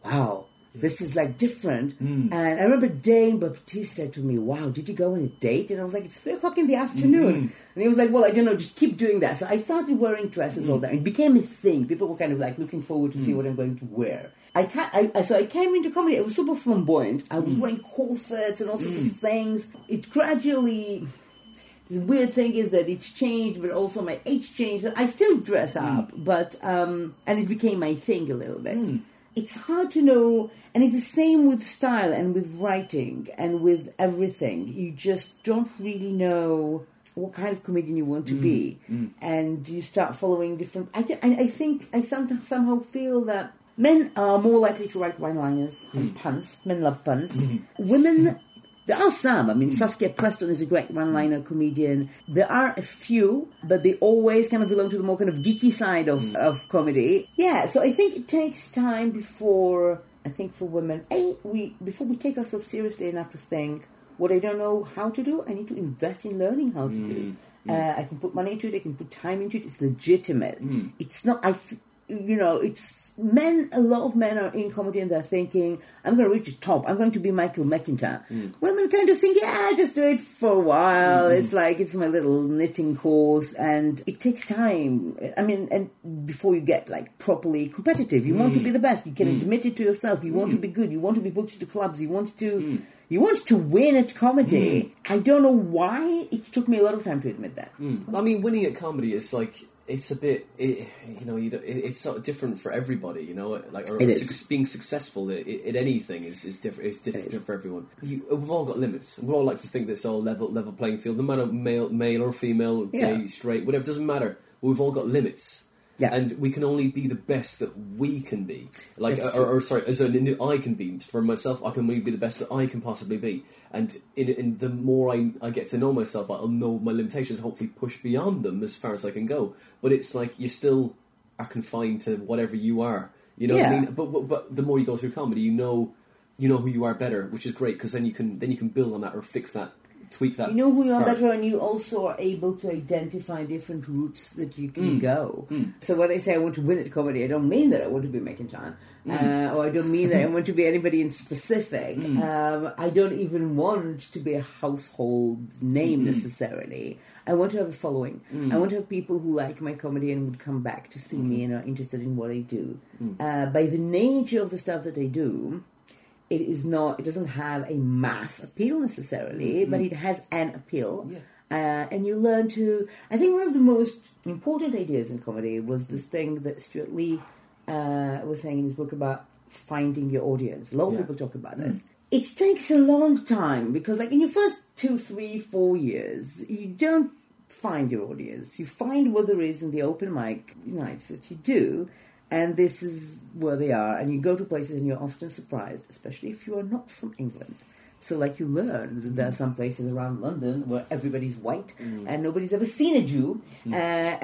"Wow, this is like different." Hmm. And I remember Dane Baptiste said to me, "Wow, did you go on a date?" And I was like, "It's three o'clock in the afternoon," mm-hmm. and he was like, "Well, I don't know, just keep doing that." So I started wearing dresses all mm. that. It became a thing. People were kind of like looking forward to see mm. what I'm going to wear. I, ca- I, I so I came into comedy. It was super flamboyant. I was mm. wearing corsets and all sorts of things. It gradually the weird thing is that it's changed, but also my age changed. I still dress up, but um, and it became my thing a little bit. It's hard to know, and it's the same with style and with writing and with everything. You just don't really know what kind of comedian you want to mm, be, mm. and you start following different. I, thi- I, think I somehow feel that men are more likely to write one-liners and mm. puns. Men love puns. Mm-hmm. Women. There are some. I mean, hmm. Saskia Preston is a great one-liner comedian. There are a few, but they always kind of belong to the more kind of geeky side of, hmm. of comedy. Yeah, so I think it takes time before I think for women, a we before we take ourselves seriously enough to think what I don't know how to do, I need to invest in learning how to do. Hmm. Uh, I can put money into it. I can put time into it. It's legitimate. It's not. I, you know, it's men. A lot of men are in comedy and they're thinking, "I'm going to reach the top. I'm going to be Michael McIntyre." Mm. Women kind of think, "Yeah, just do it for a while. Mm-hmm. It's like it's my little knitting course, and it takes time. I mean, and before you get like properly competitive, you want to mm. be the best. You can mm. admit it to yourself. You want to be good. You want to be booked to clubs. You want to." You want to win at comedy. Hmm. I don't know why. It took me a lot of time to admit that. Hmm. I mean, winning at comedy is like it's a bit, it, you know, you it, it's sort of different for everybody. You know, like or It is. suc- being successful at, at anything is, is different. Is different for everyone. You, we've all got limits. We all like to think that it's all level level playing field, no matter male male or female, gay, Yeah. straight, whatever. Doesn't matter. We've all got limits. Yeah. And we can only be the best that we can be. Like, or, or sorry, as an I can be for myself. I can only be the best that I can possibly be. And in, in the more I, I get to know myself, I'll know my limitations. Hopefully, push beyond them as far as I can go. But it's like you still are confined to whatever you are. You know what I Yeah. mean? But, but but the more you go through comedy, you know you know who you are better, which is great because then you can then you can build on that or fix that, tweak that. You know who you are part. better, and you also are able to identify different routes that you Mm. can go. So when I say I want to win at comedy, I don't mean that I want to be McIntyre, uh, or I don't mean that I want to be anybody in specific. Um, I don't even want to be a household name necessarily. I want to have a following. I want to have people who like my comedy and would come back to see me and are interested in what I do. Uh, by the nature of the stuff that I do, it is not it doesn't have a mass appeal necessarily but it has an appeal. Yeah. uh, and you learn to i think one of the most important ideas in comedy was this thing that Stewart Lee uh, was saying in his book about finding your audience. A lot of Yeah. people talk about this. It takes a long time because like in your first two three four years you don't find your audience. You find what there is in the open mic. Nights that you do and this is where they are. And you go to places and you're often surprised especially if you are not from england. So like you learn that there are some places around london where everybody's white and nobody's ever seen a jew uh,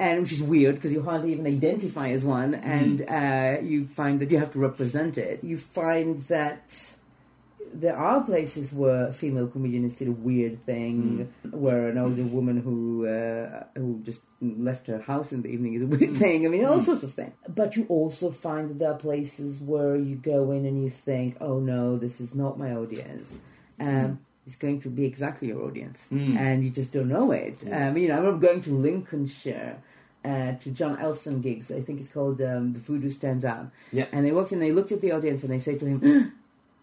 and which is weird because you hardly even identify as one. And uh, you find that you have to represent it. You find that there are places where female comedian is still a weird thing, where an older woman who uh, who just left her house in the evening is a weird thing. I mean, all sorts of things. But you also find that there are places where you go in and you think, "Oh no, this is not my audience." Um, It's going to be exactly your audience, and you just don't know it. Um, you know, I remember going to Lincolnshire. Uh, to John Elston gigs, I think it's called um, "The Voodoo Stands Out," Yeah. and they walked in, they looked at the audience, and they say to him,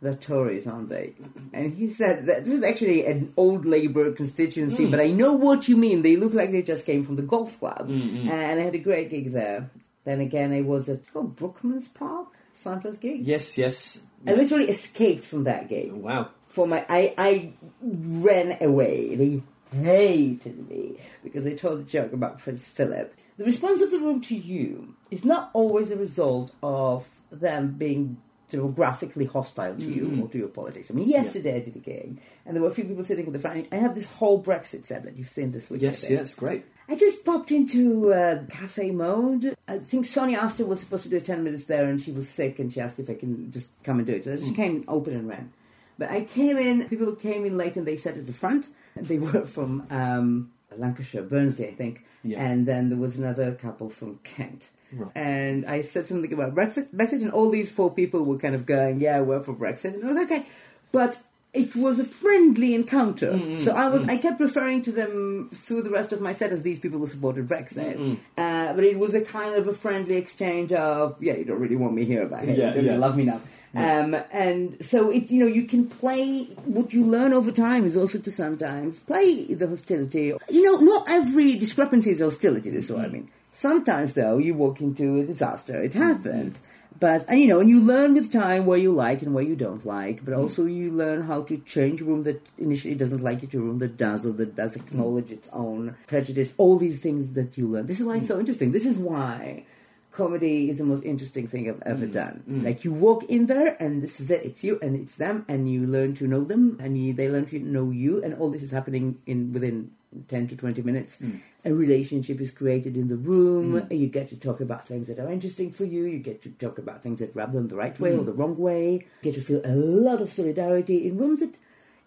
they're Tories, aren't they? And he said that this is actually an old Labour constituency, mm. but I know what you mean. They look like they just came from the golf club. Mm, mm. Uh, and I had a great gig there. Then again, I was at called Brookman's Park, Sandra's gig. Yes, yes. I literally escaped from that gig. Oh, wow. For my, I, I ran away. They hated me because I told a joke about Prince Philip. The response of the room to you is not always a result of them being demographically hostile to you or to your politics. I mean, yesterday I did a gig, and there were a few people sitting at the front. I have this whole Brexit set that you've seen this week. Yes, yes, great. I just popped into uh, cafe mode. I think Sonia Astor was supposed to do 10 minutes there and she was sick and she asked if I can just come and do it. So I just came open and ran. But I came in, people came in late and they sat at the front. They were from um, Lancashire, Burnley, I think. Yeah. And then there was another couple from Kent. Right. And I said something about Brexit, Brexit, and all these four people were kind of going, "Yeah, we're for Brexit." And I was okay, but it was a friendly encounter. so I was, I kept referring to them through the rest of my set as these people who supported Brexit. Uh, but it was a kind of a friendly exchange of, "Yeah, you don't really want me here, but hey, Yeah, don't yeah. you love me now?" Um, and so it, you know, you can play. What you learn over time is also to sometimes play the hostility. You know, not every discrepancy is hostility. This is what I mean. Sometimes, though, you walk into a disaster. It mm-hmm. happens. But and, you know, and you learn with time where you like and where you don't like. But mm-hmm. also, you learn how to change a room that initially doesn't like you to room that does, or that does acknowledge its own prejudice. All these things that you learn. This is why it's so mm-hmm. interesting. This is why comedy is the most interesting thing I've ever done. Like you walk in there and this is it. It's you and it's them, and you learn to know them, and you, they learn to know you, and all this is happening in within ten to twenty minutes. Hmm. A relationship is created in the room. Hmm. You get to talk about things that are interesting for you. You get to talk about things that rub them the right way or hmm. the wrong way. You get to feel a lot of solidarity in rooms that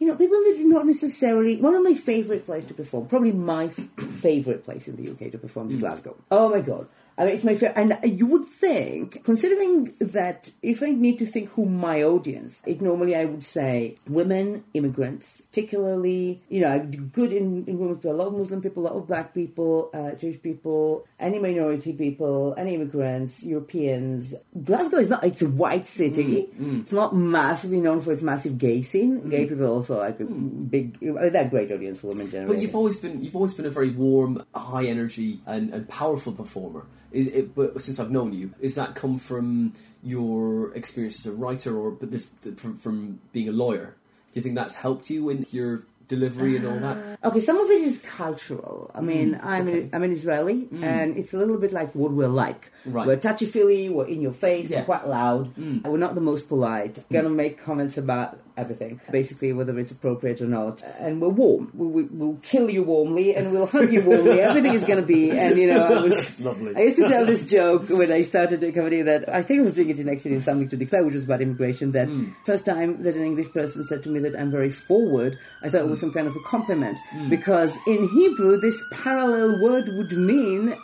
you know, people that do not necessarily. One of my favorite places to perform, probably my favorite place in the UK to perform, is Glasgow. Oh my god! I mean, it's my favorite. And you would think, considering that if I need to think who my audience, it normally I would say women, immigrants, particularly, you know, good in, in with a lot of Muslim people, a lot of black people, uh, Jewish people, any minority people, any immigrants, Europeans. Glasgow is not, it's a white city. It's not massively known for its massive gay scene. Gay people also like a big, uh, they're a great audience for women generally. But you've always been you've always been a very warm, high energy, and, and powerful performer. Is it? But since I've known you, is that come from your experience as a writer, or but this from, from being a lawyer? Do you think that's helped you in your delivery and all that? Uh, okay, some of it is cultural. I mean, mm, I'm okay. an, I'm an Israeli, mm. and it's a little bit like what we're like. Right. We're touchy feely, we're in your face, Yeah. we're quite loud, mm. and we're not the most polite. Gonna make comments about everything, basically whether it's appropriate or not. And we're warm. We, we, we'll kill you warmly, and we'll hug you warmly. Everything is gonna be. And you know, I was Lovely. I used to tell this joke when I started the comedy that I think I was doing it in actually in something to declare, which was about immigration. That hmm. first time that an English person said to me that I'm very forward, I thought it was hmm. some kind of a compliment hmm. because in Hebrew this parallel word would mean.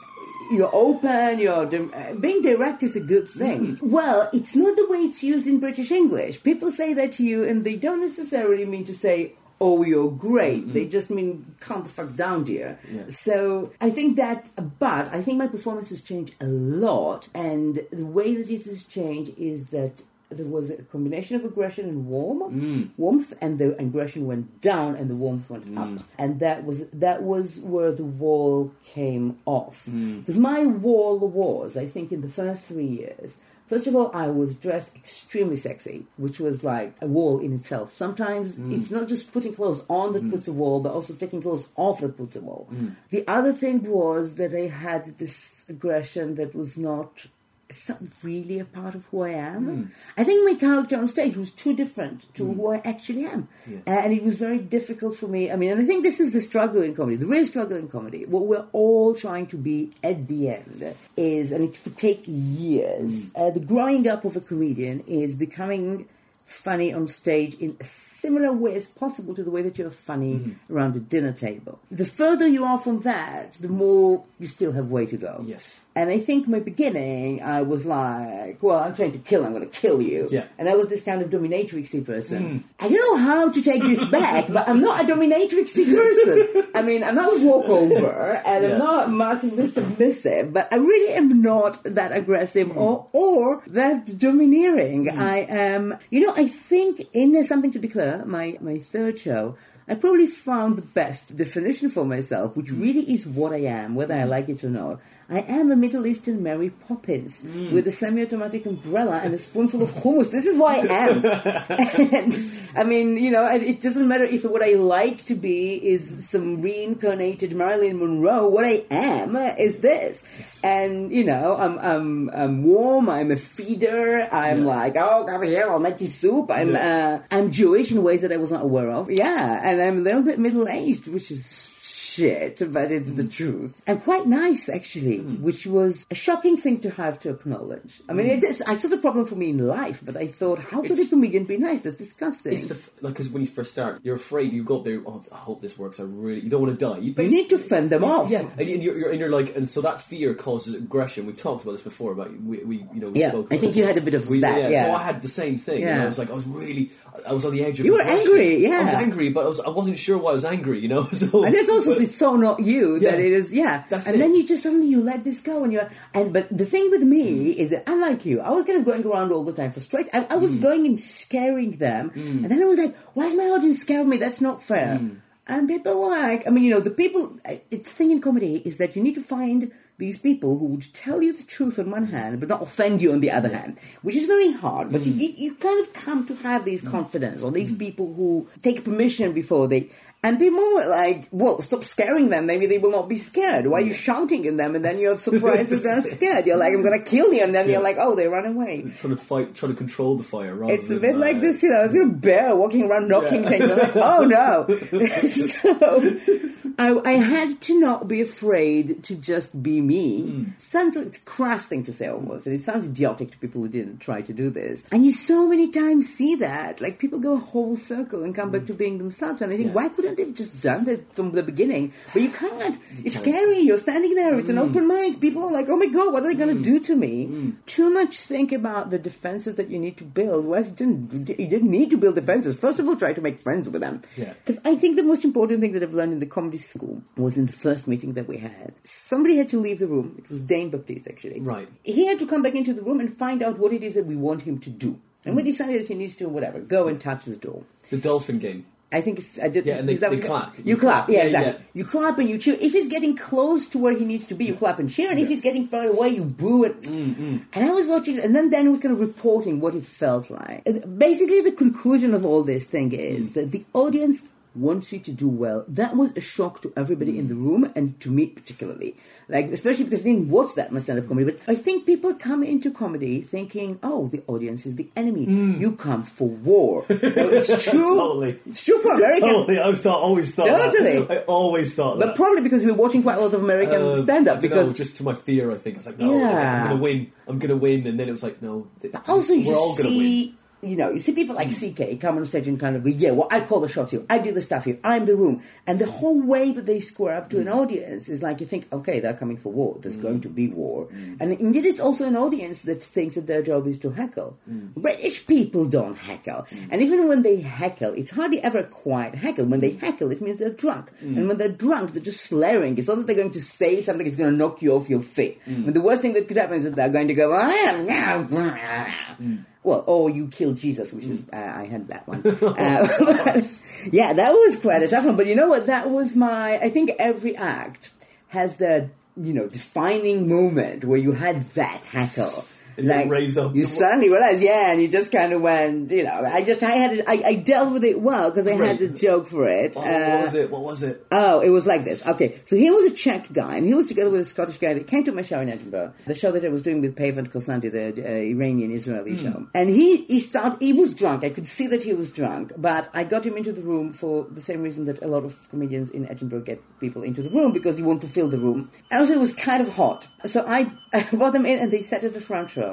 You're open. You're di- being direct is a good thing. Mm-hmm. Well, it's not the way it's used in British English. People say that to you, and they don't necessarily mean to say, "Oh, you're great." Mm-hmm. They just mean, "Calm the fuck down, dear." Yeah. So I think that, but I think my performance has changed a lot, and the way that it has changed is that there was a combination of aggression and warm mm. warmth, and the aggression went down and the warmth went mm. up, and that was that was where the wall came off. Mm. Because my wall was, I think, in the first three years. First of all, I was dressed extremely sexy, which was like a wall in itself. Sometimes it's not just putting clothes on that puts a wall, but also taking clothes off that puts a wall. The other thing was that I had this aggression that was not it's not really a part of who I am. Hmm. I think my character on stage was too different to hmm. who I actually am. Yeah. Uh, and it was very difficult for me. I mean, and I think this is the struggle in comedy, the real struggle in comedy. What we're all trying to be at the end is, and it could take years, hmm. uh, the growing up of a comedian is becoming funny on stage in a similar way as possible to the way that you're funny around the dinner table. The further you are from that, the more you still have way to go. Yes. And I think my beginning, I was like, well, I'm trying to kill, I'm going to kill you. Yeah. And I was this kind of dominatrixy person. Hmm. I don't know how to take this back, but I'm not a dominatrixy person. I mean, I'm not a walkover, and Yeah. I'm not massively submissive, but I really am not that aggressive hmm. or, or that domineering. Hmm. I am, you know, I think in Something to Declare, my, my third show, I probably found the best definition for myself, which Mm. really is what I am, whether I like it or not. I am a Middle Eastern Mary Poppins Mm. with a semi-automatic umbrella and a spoonful of hummus. This is who I am. and, I mean, you know, it doesn't matter if what I like to be is some reincarnated Marilyn Monroe. What I am is this. And, you know, I'm, I'm, I'm warm. I'm a feeder. I'm Yeah. like, oh, come here, I'll make you soup. I'm, uh, I'm Jewish in ways that I was not aware of. Yeah. And I'm a little bit middle-aged, which is shit, but it's the mm. truth. And quite nice, actually, mm. which was a shocking thing to have to acknowledge. I mean, it mm. is, it's not a problem for me in life, but I thought, how could a comedian be nice? That's disgusting. It's the like because when you first start, you're afraid. You go up there. Oh, I hope this works. I really. You don't want to die. You, you need to fend them off. Yeah, and you're, you're, and you're like, and so that fear causes aggression. We've talked about this before. but we, we you know, we Yeah, I think you had a bit of We- that, yeah. So I had the same thing. Yeah. I was like, I was really, I was on the edge of. You were aggression. angry, yeah. I was angry, but I was, I wasn't sure why I was angry. You know, so And it's also but- it's so not you that it is yeah. That's and it. then you just suddenly you let this go and you're and but the thing with me mm. is that unlike you, I was kind of going around all the time for straight. I, I was Mm. going and scaring them, mm. and then I was like, why is my audience scaring me? That's not fair. Mm. And people were like, I mean, you know, the people. I- The thing in comedy is that you need to find these people who would tell you the truth on one hand, but not offend you on the other hand, which is very hard. But you, mm. you, you kind of come to have these confidence, or these people who take permission before they. And be more like, well, stop scaring them. Maybe they will not be scared. Why are you shouting at them? And then you're surprised that they're scared. You're like, I'm going to kill you. And then you're like, oh, they run away. trying to fight, trying to control the fire. Rather It's a bit uh, like this, you know, it's a bear walking around knocking Yeah. things. Like, oh no. so I, I had to not be afraid to just be me. Hmm. Sounds it's a crass thing to say almost, and it sounds idiotic to people who didn't try to do this. And you so many times see that. Like people go a whole circle and come back to being themselves. And I think, Hmm. Yeah. why couldn't they have just done that from the beginning? But you can't. it's scary. You're standing there. It's an Hmm. open mic. People are like, oh my god, what are they going to do to me? Too much think about the defenses that you need to build. Whereas you didn't, you didn't need to build defenses. First of all, try to make friends with them. Yeah. Because I think the most important thing that I've learned in the comedy school was in the first meeting that we had. Somebody had to leave the room. It was Dane Baptiste, actually. Right. He had to come back into the room and find out what it is that we want him to do. And Mm. we decided that he needs to, whatever, go and touch the door. the dolphin game. I think it's, I did. Yeah, and they- they you- clap. You, You clap, clap. yeah, Yeah, exactly. yeah. You clap and you cheer. If he's getting close to where he needs to be, you clap and cheer. And if he's getting far away, you boo it. Mm, And I was watching, and then Dan was kind of reporting what it felt like. And Basically, the conclusion of all this thing is Mm. that the audience wants you to do well. That was a shock to everybody in the room and to me particularly. Like, especially because I didn't watch that much stand-up comedy. But I think people come into comedy thinking, oh, the audience is the enemy. You come for war. It's true. Mm. Totally. It's true for American. Totally, I thought, always thought Totally. that. I always thought But that. probably because we were watching quite a lot of American Uh, stand-up. Because know, just to my fear, I think I was like, no, Yeah. I'm gonna win. I'm gonna win, and then it was like, no, th- also we're all gonna win. You know, you see people like mm. CK come on stage and kind of go, yeah, well, I call the shots here. I do the stuff here. I'm the room. And the whole way that they square up to an mm. audience is like you think, okay, they're coming for war. There's mm. going to be war. And indeed, it's also an audience that thinks that their job is to heckle. British people don't heckle. And even when they heckle, it's hardly ever quite heckle. When they heckle, it means they're drunk. And when they're drunk, they're just slurring. It's not that they're going to say something that's going to knock you off your feet. And the worst thing that could happen is that they're going to go, oh, well, oh, you kill Jesus, which is uh, I had that one. Uh, yeah, that was quite a tough one. But you know what? That was my. I think every act has that you know defining moment where you had that hackle. And you raised up. You suddenly realize, yeah, and you just kind of went, you know. I just, I had, it, I, I dealt with it well because I had Right. the joke for it. Oh, Uh, what was it? What was it? Oh, it was like this. Okay, so he was a Czech guy, and he was together with a Scottish guy that came to my show in Edinburgh, the show that I was doing with Pavant Kosanti, the uh, Iranian-Israeli show. And he he started. He was drunk. I could see that he was drunk, but I got him into the room for the same reason that a lot of comedians in Edinburgh get people into the room because you want to fill the room. Also, it was kind of hot, so I, I brought them in, and they sat at the front row.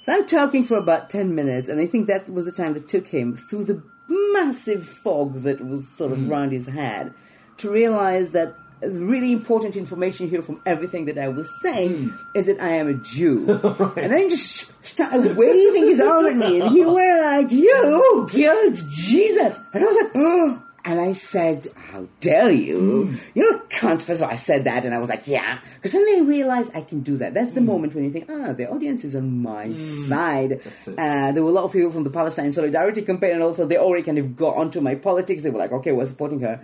So I'm talking for about ten minutes, and I think that was the time that took him through the massive fog that was sort of hmm. around his head to realize that really important information here from everything that I was saying hmm. is that I am a Jew. And then he just started waving his arm at me, and he were like, You killed Jesus! And I was like, Oh! And I said, How dare you? You're a cunt. First of all, I said that, and I was like, Yeah. Because then they realized I can do that. That's the moment when you think, Ah, the audience is on my side. Uh, there were a lot of people from the Palestine Solidarity campaign, and also they already kind of got onto my politics. They were like, Okay, we're supporting her.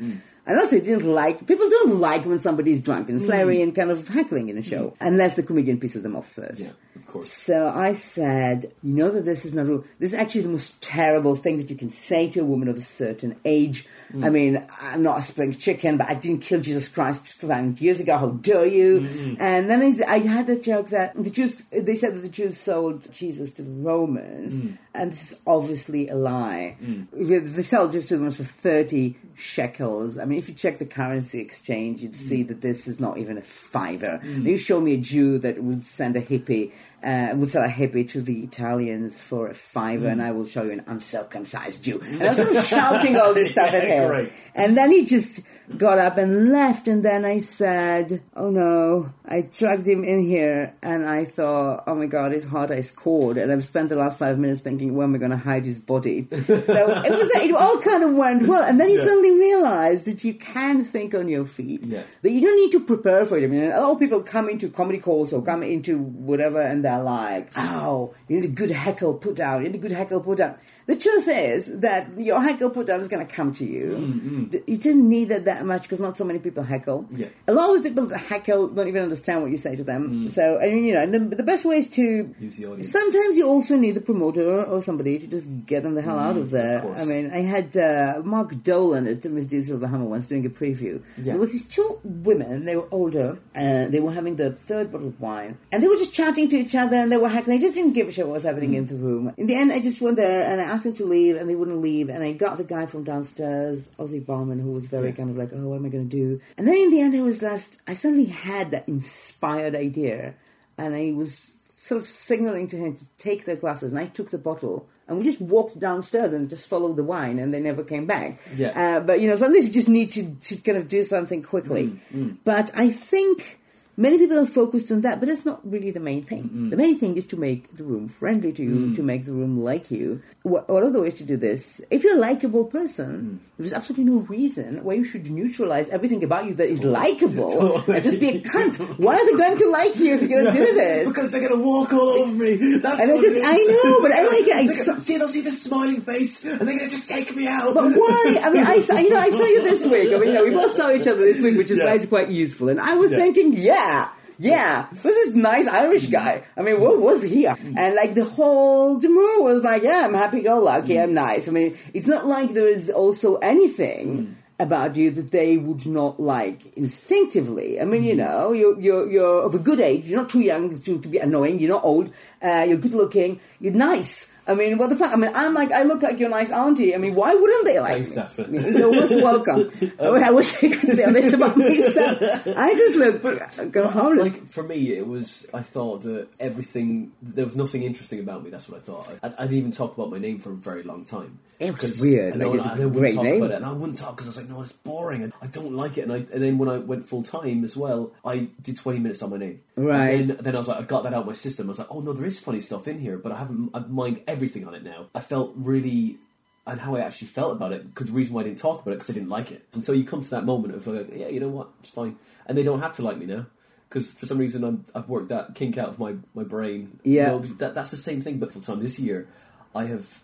And also, they didn't like, people don't like when somebody's drunk and swearing and kind of heckling in a show, unless the comedian pisses them off first. Yeah, of course. So I said, you know that this is not real. This is actually the most terrible thing that you can say to a woman of a certain age. Mm. I mean, I'm not a spring chicken, but I didn't kill Jesus Christ just a thousand years ago. How dare you? Mm-hmm. And then I, I had the joke that the Jews, they said that the Jews sold Jesus to the Romans, Mm. and this is obviously a lie. They sold Jesus to the Romans for 30 shekels. I mean, if you check the currency exchange, you'd see Mm. that this is not even a fiver. You show me a Jew that would send a hippie, uh, would sell a hippie to the Italians for a fiver, Mm. and I will show you an uncircumcised Jew. And I was sort of shouting all this stuff at him. great. And then he just got up and left, and then I said, Oh no, I dragged him in here, and I thought, Oh my god, his heart is cold. And I've spent the last five minutes thinking, Where am I going to hide his body? so it was, it all kind of went well. And then you Yeah. suddenly realize that you can think on your feet, Yeah. that you don't need to prepare for it. I mean, a lot of people come into comedy calls or come into whatever, and they're like, Oh, you need a good heckle put down, you need a good heckle put down. The truth is that your heckle put down is going to come to you. Mm, mm. D- You didn't need it that much because not so many people heckle. Yeah. A lot of the people that heckle don't even understand what you say to them. Mm. So, I mean, you know, and the, the best way is to. Use the audience. Sometimes you also need the promoter or somebody to just get them the hell out of there. course. I mean, I had uh, Mark Dolan at Miss Diesel of Hammer once doing a preview. Yeah. There was these two women, they were older, and they were having the third bottle of wine, and they were just chatting to each other, and they were heckling. They just didn't give a shit what was happening in the room. In the end, I just went there and I asked them to leave, and they wouldn't leave, and I got the guy from downstairs, Ozzy Barman, who was very Yeah. kind of like, oh, what am I going to do? And then in the end, I was last, I suddenly had that inspired idea, and I was sort of signaling to him to take their glasses, and I took the bottle. And we just walked downstairs and just followed the wine, and they never came back. Yeah. Uh, but you know, sometimes you just need to, to kind of do something quickly. But I think many people are focused on that, but that's not really the main thing. The main thing is to make the room friendly to you, mm. to make the room like you. What, what are the ways to do this? If you're a likable person, mm. there's absolutely no reason why you should neutralize everything about you that is likable and just be a cunt. Why are they going to like you if you're going to do this? Because they're gonna walk all over me. That's And I what just- is. I know, but I like it. I gonna- see, they'll see the smiling face, and they're gonna just take me out. But why? I mean, I saw, you know, I saw you this week. I mean, you know, we both saw each other this week, which is Yeah. why it's quite useful. And I was Yeah. thinking, yeah, yeah, yeah, this is nice Irish guy. I mean, what was he? And like the whole demur was like, yeah, I'm happy-go-lucky, I'm nice. I mean, it's not like there is also anything. About you that they would not like instinctively. I mean, you know, you're, you're, you're of a good age. You're not too young to, to be annoying. You're not old. Uh, you're good looking. You're nice. I mean, what the fuck? I mean, I'm like, I look like your nice auntie. I mean, why wouldn't they like Thanks, me? I mean, You're most welcome. I wish- I wish I could say this about myself. I just look go harmless. Like for me, it was. I thought that everything. There was nothing interesting about me. That's what I thought. I, I didn't even talk about my name for a very long time. It was weird, And like, wouldn't- it's a and I wouldn't talk name. about it, and I wouldn't talk because I was like, no, it's boring, and I don't like it. And I and then when I went full time as well, I did twenty minutes on my name. Right. And then, then I was like, I got that out of my system. I was like, oh no, there is funny stuff in here, but I haven't. I mind everything on it now. I felt really. And how I actually felt about it, because the reason why I didn't talk about it, because I didn't like it. And so you come to that moment of like, yeah, you know what, it's fine, and they don't have to like me now because for some reason I'm, I've worked that kink out of my, my brain. Yeah. You know, that that's the same thing. But full time this year, I have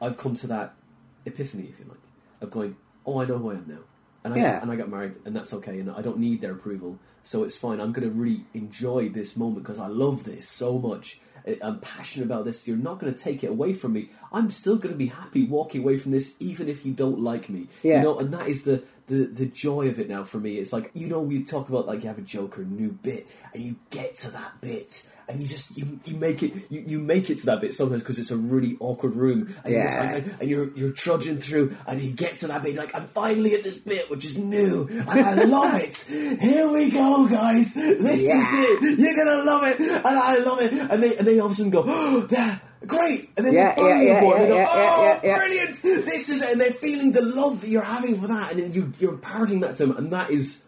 I've come to that epiphany, if you like, of going, oh, I know who I am now, and I Yeah. and I got married, and that's okay, and I don't need their approval, so it's fine. I'm going to really enjoy this moment because I love this so much. I'm passionate about this. You're not going to take it away from me. I'm still going to be happy walking away from this, even if you don't like me. Yeah. You know, and that is the, the the joy of it now for me. It's like you know, we talk about like you have a joke or a new bit, and you get to that bit, and you just you, you make it you, you make it to that bit sometimes because it's a really awkward room, and you're just Yeah. like, and you're you're trudging through, and you get to that bit, like I'm finally at this bit which is new, and I love it. Here we go, guys. This Yeah. is it. You're gonna love it, and I love it. And they and they all of a sudden go, oh, yeah. Great, and then Yeah, they're finally yeah, on yeah, and they go, yeah, yeah, "Oh, yeah, yeah. brilliant! This is it," and they're feeling the love that you're having for that, and then you, you're imparting that to them, and that is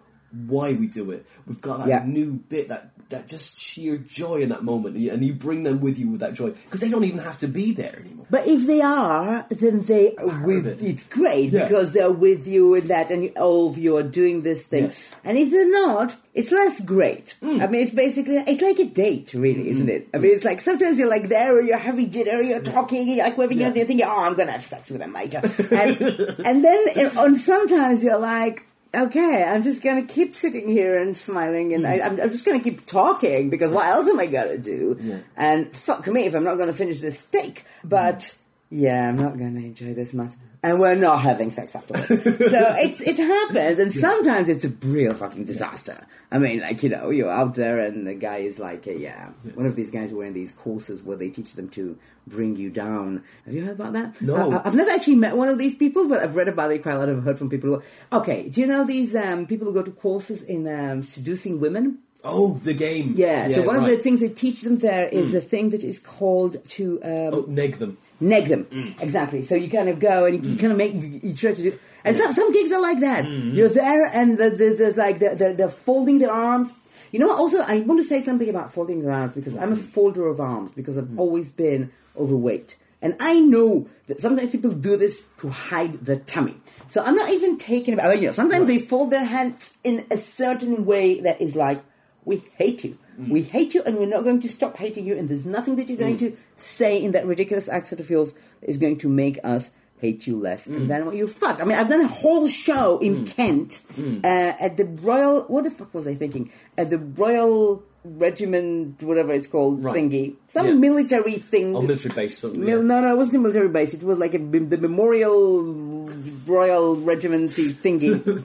why we do it. We've got that Yeah. new bit that that just sheer joy in that moment, and you, bring them with you with that joy because they don't even have to be there anymore. But if they are, then they are with. it. It's great Yeah. because they're with you in that, and you, all of you are doing this thing. Yes. And if they're not, it's less great. Mm. I mean, it's basically it's like a date, really, isn't it? I mean, it's like sometimes you're like there, or you're having dinner, you're talking, you're like whatever Yeah. you're thinking, oh, I'm gonna have sex with them later, and, and then uh, on sometimes you're like. Okay, I'm just gonna keep sitting here and smiling, and I, hmm. I'm, I'm just gonna keep talking because what else am I gonna do? Yeah. And fuck me if I'm not gonna finish this steak. But hmm. yeah, I'm not gonna enjoy this much. And we're not having sex afterwards. so it, it happens, and sometimes it's a real fucking disaster. I mean, like, you know, you're out there and the guy is like, uh, yeah, one of these guys wearing these courses where they teach them to bring you down. Have you heard about that? No. I, have never actually met one of these people, but I've read about it quite a lot. I've heard from people who, okay, do you know these um, people who go to courses in um, seducing women? Oh, the game. Yeah, so one of the. Mm. things they teach them there is a thing that is called to um, oh, neg them. Neg them. Mm. Exactly. So you kind of go and you, you kind of make you, you try to do. And some some gigs are like that. Mm. You're there and the, the, there's like they're, they're, they're folding their arms. You know. what? Also, I want to say something about folding their arms because I'm a Mm. folder of arms because I've always been overweight. And I know that sometimes people do this to hide their tummy. So I'm not even taking about, you know, sometimes they fold their hands in a certain way that is like, we hate you. Mm. We hate you and we're not going to stop hating you and there's nothing that you're going mm. to say in that ridiculous accent of yours is going to make us hate you less. Mm. And then what you fuck. I mean, I've done a whole show in Kent uh, at the Royal, what the fuck was I thinking? At the Royal Regiment, whatever it's called, Right. thingy. Some Yeah. military thing. Oh, military base. Something. Yeah. No, no, it wasn't a military base. It was like a, the Memorial Royal Regiment thingy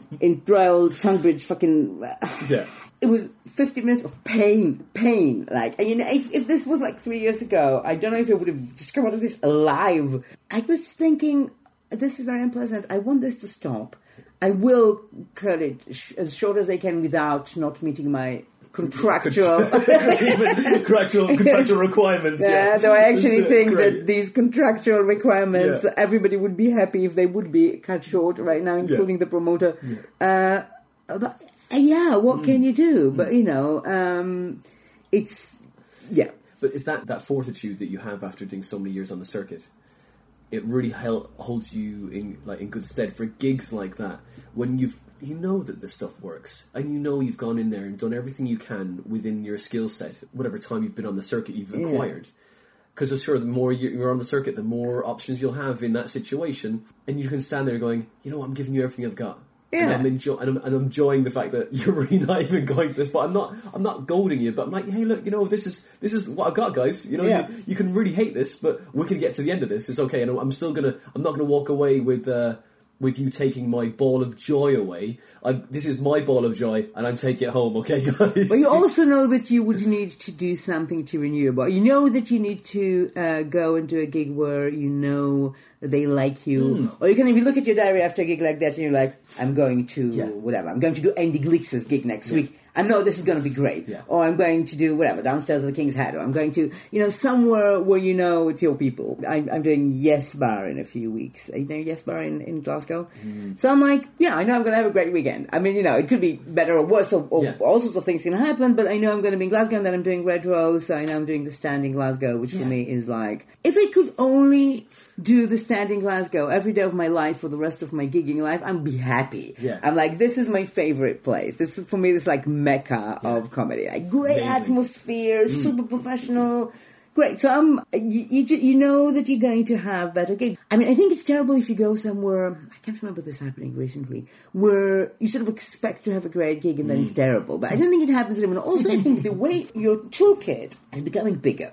in Royal Tunbridge. Fucking uh, Yeah. It was fifty minutes of pain, pain. Like, and you know, if, if this was like three years ago, I don't know if I would have just come out of this alive. I was thinking, this is very unpleasant. I want this to stop. I will cut it sh- as short as I can without not meeting my contractual. contractual contractual requirements. Yeah, Yeah, though I actually think great. that these contractual requirements, Yeah. everybody would be happy if they would be cut short right now, including the promoter. Uh, but uh, yeah, Mm. what can you do? But you know, um, it's yeah. But it's that that fortitude that you have after doing so many years on the circuit. It really hel- holds you in like in good stead for gigs like that when you've you know that this stuff works and you know you've gone in there and done everything you can within your skill set, whatever time you've been on the circuit you've Yeah. acquired. Because I'm sure the more you- you're on the circuit, the more options you'll have in that situation, and you can stand there going, you know, what, I'm giving you everything I've got. And Yeah. I'm, enjoy- and, I'm, and I'm enjoying the fact that you're really not even going for this. But I'm not. I'm not goading you. But I'm like, hey, look, you know, this is this is what I got, guys. You know, Yeah. you, you can really hate this, but we're gonna get to the end of this. It's okay, and I'm still gonna. I'm not gonna walk away with uh, with you taking my ball of joy away. I'm, this is my ball of joy, and I'm taking it home. Okay, guys. But you also know that you would need to do something to renew. But you know that you need to uh, go and do a gig where you know they like you. Hmm. Or you can, you look at your diary after a gig like that, and you're like, I'm going to Yeah. whatever. I'm going to do Andy Glix's gig next week. I know this is going to be great. Yeah. Or I'm going to do whatever downstairs at the King's Head. Or I'm going to, you know, somewhere where you know it's your people. I'm, I'm doing Yes Bar in a few weeks. Are you doing Yes Bar in, in Glasgow? Hmm. So I'm like, yeah, I know I'm going to have a great weekend. I mean, you know, it could be better or worse, or, or Yeah. all sorts of things can happen. But I know I'm going to be in Glasgow, and then I'm doing Red Rose. So I know I'm doing the Stand in Glasgow, which Yeah. for me is like, if I could only do the Stand in Glasgow every day of my life for the rest of my gigging life, I'd be happy. Yeah. I'm like, this is my favorite place. This is, for me, this like mecca of comedy. Like great Amazing. atmosphere, mm. super professional. Great. So um, you, you you know that you're going to have better gigs. I mean, I think it's terrible if you go somewhere. I can't remember this happening recently, where you sort of expect to have a great gig and then it's mm. terrible. But I mm. don't think it happens anymore. Also, I think the way your toolkit is becoming bigger,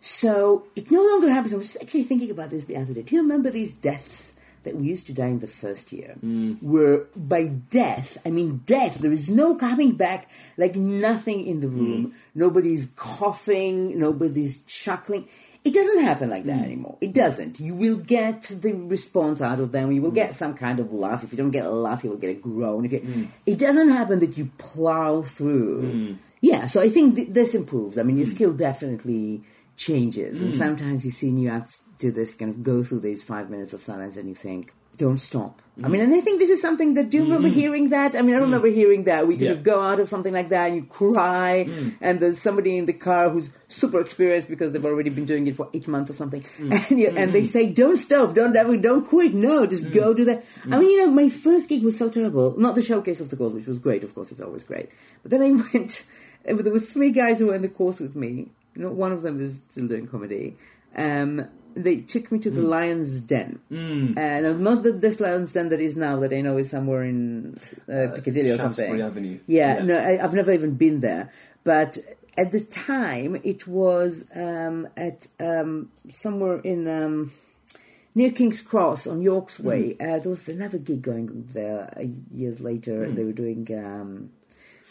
so it no longer happens. I was actually thinking about this the other day. Do you remember these deaths? That we used to die in the first year, hmm. where by death, I mean death, there is no coming back, like nothing in the hmm. room. Nobody's coughing, nobody's chuckling. It doesn't happen like that hmm. anymore. It doesn't. You will get the response out of them. You will get some kind of laugh. If you don't get a laugh, you will get a groan. If you, It doesn't happen that you plow through. Yeah, so I think th- this improves. I mean, your skill definitely changes. And hmm. sometimes you see new acts do this, kind of go through these five minutes of silence and you think, don't stop. I mean, hmm. and I think this is something that do you remember hmm. hearing that? I mean, I remember hearing that. We could Yeah. go out of something like that and you cry, and there's somebody in the car who's super experienced because they've already been doing it for eight months or something, and you, and they say, "Don't stop, don't ever, don't quit, no, just go do that." I mean, you know, my first gig was so terrible. Not the showcase of the course, which was great. Of course, it's always great. But then I went. and There were three guys who were in the course with me. Know, one of them is still doing comedy. Um, they took me to the Lion's Den, and not the, this Lion's Den that is now that I know is somewhere in uh, Piccadilly or something. Avenue. Yeah, Yeah. no, I, I've never even been there. But at the time, it was um, at um, somewhere in um, near King's Cross on York's Mm. Way. Uh, there was another gig going there uh, years later, Mm. and they were doing um,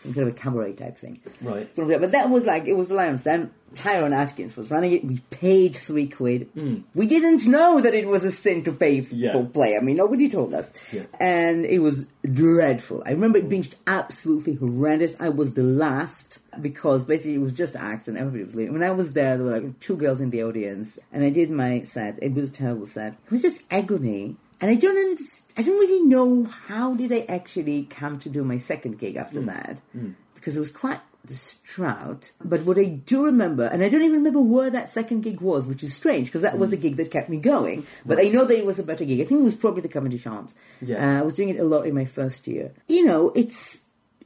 some kind of a cabaret type thing. Right. Sort of, But that was like it was the Lions. Then Tyrone Atkins was running it. We paid three quid. Hmm. We didn't know that it was a sin to pay f- Yeah. for play. I mean, nobody told us, Yeah. and it was dreadful. I remember it being absolutely horrendous. I was the last because basically it was just acts and everybody was leaving. When I was there, there were like two girls in the audience, and I did my set. It was a terrible set. It was just agony. And I don't, underst- I don't really know how did I actually come to do my second gig after hmm. that, hmm. because it was quite distraught. But what I do remember, and I don't even remember where that second gig was, which is strange because that was the hmm. gig that kept me going. But I know that it was a better gig. I think it was probably the Comedy Champs. Yeah. Uh, I was doing it a lot in my first year. You know, it's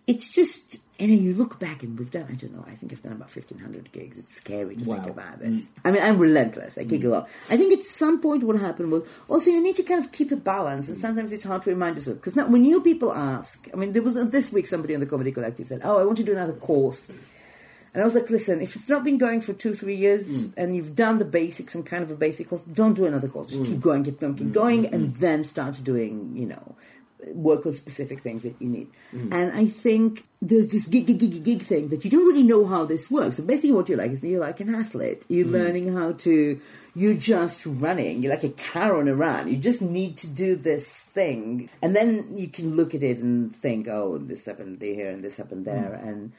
it's just. And then you look back and we've done, I don't know, I think I've done about 1,500 gigs. It's scary to Wow. think about mm. this. I mean, I'm relentless. I gig mm. a lot. I think at some point what happened was also you need to kind of keep a balance, and mm. sometimes it's hard to remind yourself. Because now, when new people ask, I mean, there was this week somebody on the Comedy Collective said, Oh, I want to do another course. And I was like, listen, if it's not been going for two, three years and you've done the basics and kind of a basic course, don't do another course. Just keep going, keep going, keep going, and then start doing, you know, work on specific things that you need. Mm. And I think there's this gig, gig, gig, gig thing that you don't really know how this works. So basically, what you're like is you're like an athlete. You're mm. learning how to. You're just running. You're like a car on a run. You just need to do this thing, and then you can look at it and think, "Oh, this happened here and this happened there," mm. and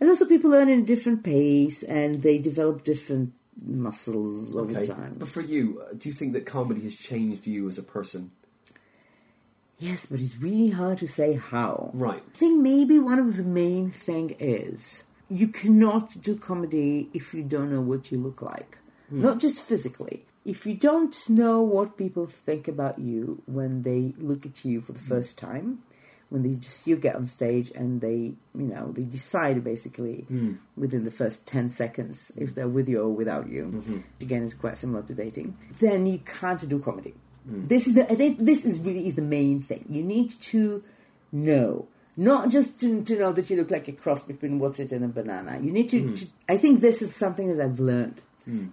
and also people learn at a different pace and they develop different muscles over Okay. time. But for you, uh, do you think that comedy has changed you as a person? Yes, but it's really hard to say how. Right. I think maybe one of the main thing is you cannot do comedy if you don't know what you look like. Hmm. Not just physically. If you don't know what people think about you when they look at you for the hmm. first time, when they just you get on stage and they you know they decide basically hmm. within the first 10 seconds if they're with you or without you mm-hmm. again it's quite similar to dating then you can't do comedy this is the, i think this is really is the main thing you need to know not just to, to know that you look like a cross between what's it and a banana you need to, to i think this is something that i've learned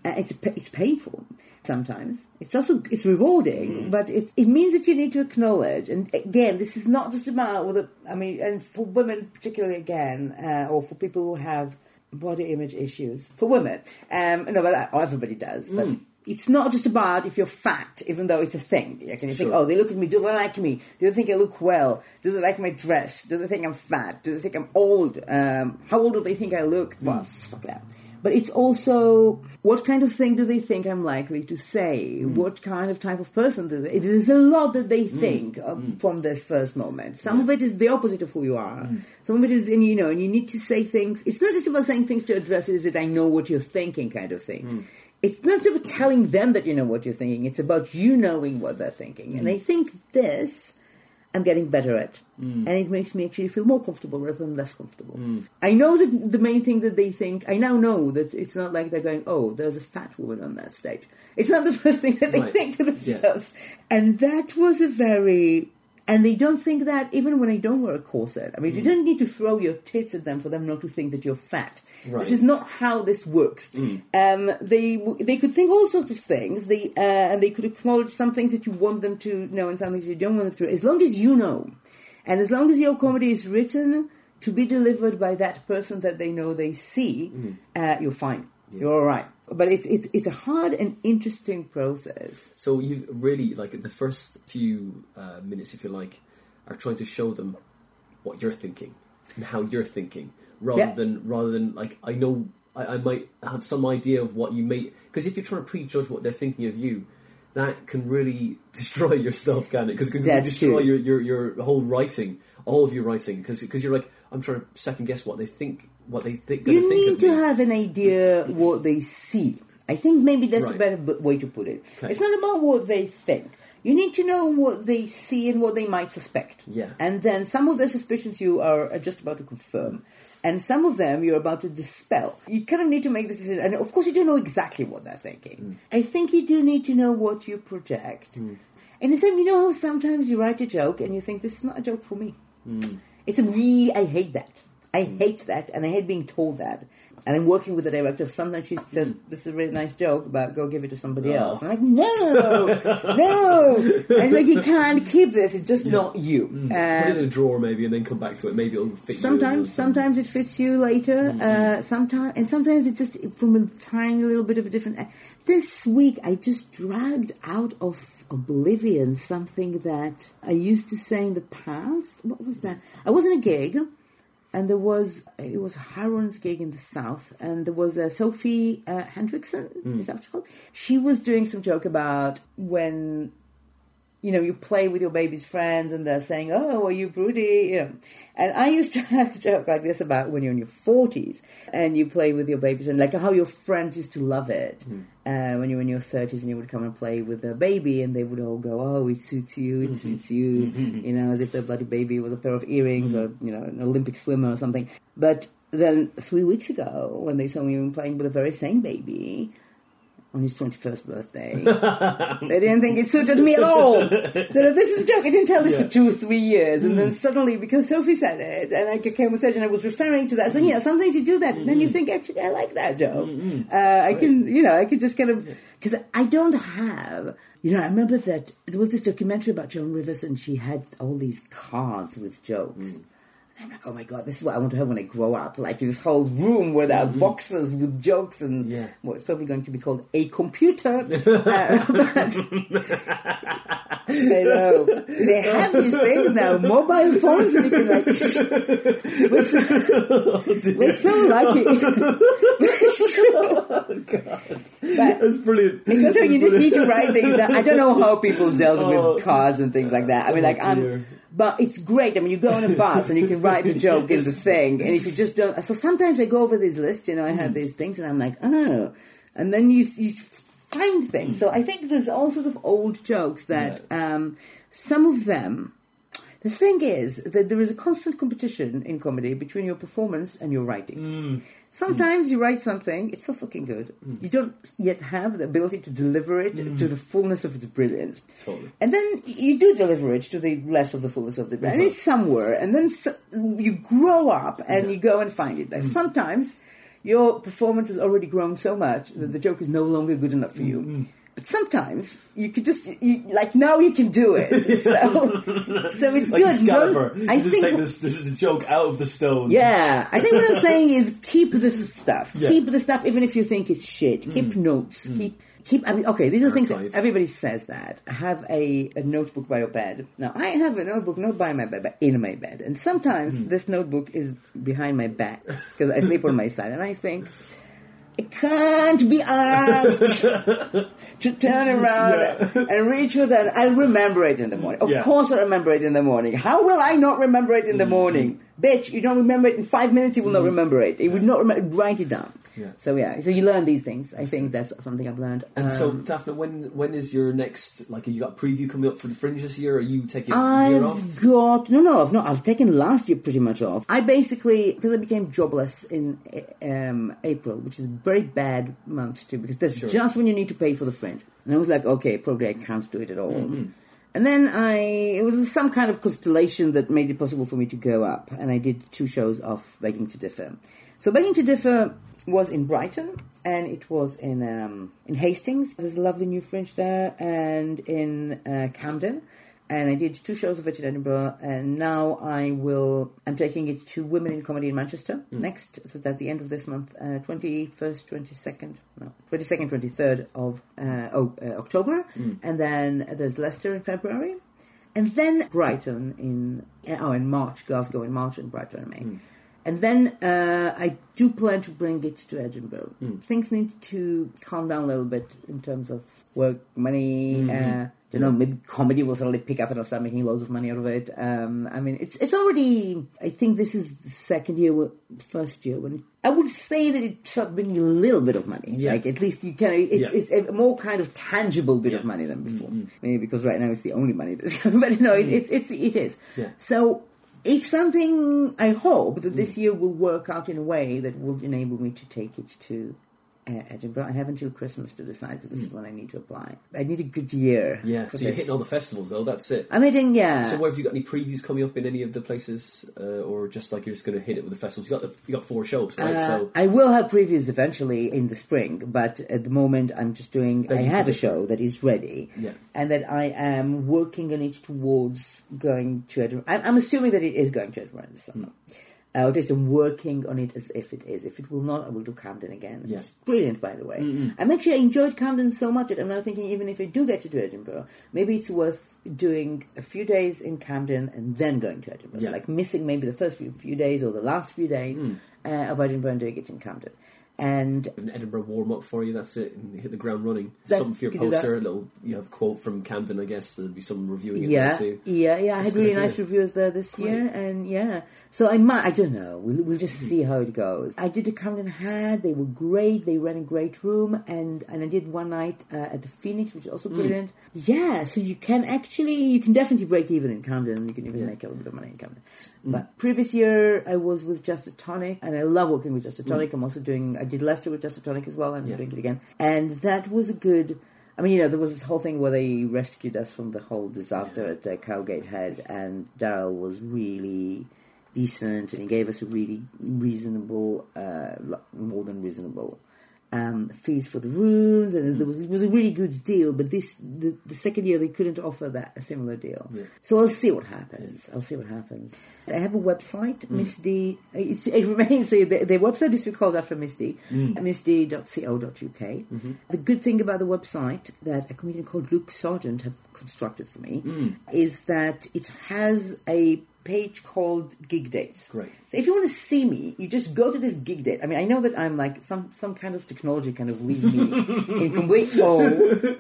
uh, it's it's painful sometimes. It's also it's rewarding, but it it means that you need to acknowledge. And again, this is not just about whether I mean, and for women particularly again, uh, or for people who have body image issues. For women, um, no, but uh, everybody does, but. It's not just about if you're fat, even though it's a thing. You can think, Sure. oh, they look at me. Do they like me? Do they think I look well? Do they like my dress? Do they think I'm fat? Do they think I'm old? Um, how old do they think I look? Hmm. Well, fuck that. But it's also what kind of thing do they think I'm likely to say? Hmm. What kind of type of person do they? There's a lot that they hmm. think um, from this first moment. Some of it is the opposite of who you are. Some of it is, and you know, and you need to say things. It's not just about saying things to address it. Is that I know what you're thinking, kind of thing. It's not about telling them that you know what you're thinking. It's about you knowing what they're thinking. And mm. I think this. I'm getting better at. Mm. And it makes me actually feel more comfortable rather than less comfortable. Mm. I know that the main thing that they think, I now know that it's not like they're going, oh, there's a fat woman on that stage. It's not the first thing that they Right. think to Yeah. themselves. And that was a very. And they don't think that even when I don't wear a corset. I mean, you don't need to throw your tits at them for them not to think that you're fat. Right. This is not how this works. Um, they they could think all sorts of things. They uh, and they could acknowledge some things that you want them to know and some things you don't want them to. As long as you know, and as long as your comedy is written to be delivered by that person that they know they see, uh, you're fine. You're all right. But it's it's it's a hard and interesting process. So you really like the first few uh, minutes, if you like, are trying to show them what you're thinking and how you're thinking, rather Yeah. than rather than like I know I, I might have some idea of what you may because if you're trying to prejudge what they're thinking of you, that can really destroy your stuff, can it? Because it can That's destroy your, your your whole writing, all of your writing. Because you're like, I'm trying to second guess what they think, what they think. you think need to have an idea what they see. I think maybe that's Right. a better b- way to put it. Okay. It's not about what they think. You need to know what they see and what they might suspect. Yeah. And then some of the suspicions you are just about to confirm. And some of them you're about to dispel. You kind of need to make this decision. And of course, you don't know exactly what they're thinking. Mm. I think you do need to know what you project. Mm. And the same, you know how sometimes you write a joke and you think, this is not a joke for me. Mm. It's a really, I hate that. I hate that, and I hate being told that. And I'm working with the director. Sometimes she says, "This is a really nice joke, but go give it to somebody Oh. else." I'm like, "No, no!" And like, you can't keep this. It's just not you. Put it in Um, a drawer maybe, and then come back to it. Maybe it'll fit sometimes, sometimes it fits you later. Uh, sometimes, and sometimes it's just from a tiny little bit of a different. This week, I just dragged out of oblivion something that I used to say in the past. What was that? I was in a gig, and there was it was Harron's gig in the south, and there was uh, Sophie uh, Hendrickson. Is that what she's called? She was doing some joke about when you know, you play with your baby's friends and they're saying, Oh, are you broody? You know. And I used to have a joke like this about when you're in your 40s and you play with your babies and like how your friends used to love it hmm. uh, when you were in your 30s and you would come and play with their baby and they would all go, Oh, it suits you, it hmm. suits you, you know, as if their bloody baby was a pair of earrings hmm. or, you know, an Olympic swimmer or something. But then three weeks ago, when they saw me playing with the very same baby, on his 21st birthday. they didn't think it suited me at all. So this is a joke. I didn't tell this for two or three years. And then hmm. suddenly, because Sophie said it, and I came with and I was referring to that. So, you know, sometimes you do that, and then you hmm. think, actually, I like that joke. Hmm, uh, I can, you know, I could just kind of, because I don't have, you know, I remember that there was this documentary about Joan Rivers, and she had all these cards with jokes. I'm like, oh my god, this is what I want to have when I grow up. Like this whole room where there are boxes with jokes and Yeah. well, it's probably going to be called a computer. uh, but, I know. They have these things now, mobile phones, and you can like, we're so, we're so lucky. But- That's brilliant. because you just need to write things down. I don't know how people dealt with cards and things like that. I mean, Oh, like, dear. I'm, but it's great. I mean, you go on a bus and you can write the joke in the thing, and if you just don't, so sometimes I go over this list. You know, I have these things, and I'm like, oh, and then you you find things. So I think there's all sorts of old jokes that um, some of them. The thing is that there is a constant competition in comedy between your performance and your writing. Sometimes you write something, it's so fucking good. Mm. You don't yet have the ability to deliver it mm. to the fullness of its brilliance. Totally. And then you do deliver it to the less of the fullness of the brilliance. And it's mm-hmm. somewhere. And then s you grow up and you go and find it. Like mm. sometimes your performance has already grown so much that the joke is no longer good enough for you. Mm-hmm. But sometimes you could just you, like now you can do it. So, so it's Like good. Excalibur. Don't- I you just think take this, this, the joke out of the stone. yeah, I think what I'm saying is keep the stuff. Yeah. Keep the stuff, even if you think it's shit. Mm. Keep notes. Mm. Keep. Keep. I mean, okay. These are things. Everybody says that. Have a, a notebook by your bed. Now, I have a notebook not by my bed, but in my bed. And sometimes mm. this notebook is behind my back because I sleep on my side, and I think. I can't be asked to turn around and reach for that. I'll remember it in the morning. Of Yeah. course, I remember it in the morning. How will I not remember it in the Mm-hmm. morning? Bitch, you don't remember it in five minutes. You will not remember it. You would not remember. Write it down. Yeah. So yeah. So you learn these things. I think that's something I've learned. And so, Um, Daphna, when when is your next? Like, have you got a preview coming up for the Fringe this year? Are you taking a year off? I've got no, no. I've not. I've taken last year pretty much off. I basically because I became jobless in um, April, which is a very bad month too, because that's Sure. just when you need to pay for the fringe. And I was like, okay, probably I can't do it at all. Mm-hmm. And then I it was some kind of constellation that made it possible for me to go up, and I did two shows of Begging to Differ. So Begging to Differ was in Brighton and it was in um, in Hastings. There's a lovely new fringe there, and in uh, Camden. And I did two shows of it in Edinburgh, and now I will. I'm taking it to Women in Comedy in Manchester next. So that's the end of this month, twenty first, twenty second, no, twenty second, twenty third of uh, oh, uh, October, and then there's Leicester in February, and then Brighton in oh in March, Glasgow in March, and Brighton in May. And then uh, I do plan to bring it to Edinburgh. Things need to calm down a little bit in terms of work money. Uh, don't know, maybe comedy will suddenly pick up and I'll start making loads of money out of it. Um, I mean, it's it's already. I think this is the second year, first year when I would say that it started bringing a little bit of money. Yeah. Like at least you can. It's, Yeah. it's a more kind of tangible bit of money than before. Maybe because right now it's the only money that's. but no, it, it's it's it is. Yeah. So. If something, I hope that this hmm. year will work out in a way that will enable me to take it to Edinburgh. I have until Christmas to decide because this is when I need to apply. I need a good year. Yeah, so you're hitting all the festivals though. That's it. I'm hitting, yeah. So, where have you got any previews coming up in any of the places, uh, or just like you're just going to hit it with the festivals? You got the, you got four shows, right? Uh, so I will have previews eventually in the spring, but at the moment I'm just doing. I have a show that is ready, Yeah. and that I am working on it towards going to Edinburgh. I'm, I'm assuming that it is going to Edinburgh this summer. Uh, least working on it as if it is. If it will not, I will do Camden again. Yeah. Brilliant, by the way. I'm actually I enjoyed Camden so much that I'm now thinking even if I do get to do Edinburgh, maybe it's worth doing a few days in Camden and then going to Edinburgh. Yeah. So like missing maybe the first few, few days or the last few days uh, of Edinburgh and doing it in Camden. And an Edinburgh warm up for you. That's it, and hit the ground running. That- Something for your you can do poster. A little, you have a quote from Camden, I guess. There'll be some reviewing it yeah, there too. yeah, yeah. I had really nice reviews there this year, and yeah. So I might, I don't know. We'll, we'll just Hmm. see how it goes. I did a Camden Head. They were great. They ran a great room, and and I did one night uh, at the Phoenix, which is Hmm. also brilliant. Yeah, so you can actually, you can definitely break even in Camden. You can even Yeah. make a little bit of money in Camden. Hmm. But previous year, I was with Just a Tonic, and I love working with Hmm. Just a Tonic. I'm also doing. I did Leicester with Just a Tonic as well, and Yeah. I'm doing it again. And that was a good. I mean, you know, there was this whole thing where they rescued us from the whole disaster at uh, Cowgate Head, and Daryl was really decent, and he gave us a really reasonable, uh, more than reasonable um, fees for the rooms, and there was it was a really good deal. But this the, the second year they couldn't offer that a similar deal. Yeah. So I'll see what happens. I'll see what happens. I have a website, Miss D. It's, it remains the, the website is still called after Miss D, uh, missd.co.uk. The good thing about the website that a comedian called Luke Sargent have constructed for me is that it has a page called Gig Dates. Great. So if you want to see me, you just go to this gig date. I mean, I know that I'm like some some kind of technology kind of leave me in complete awe,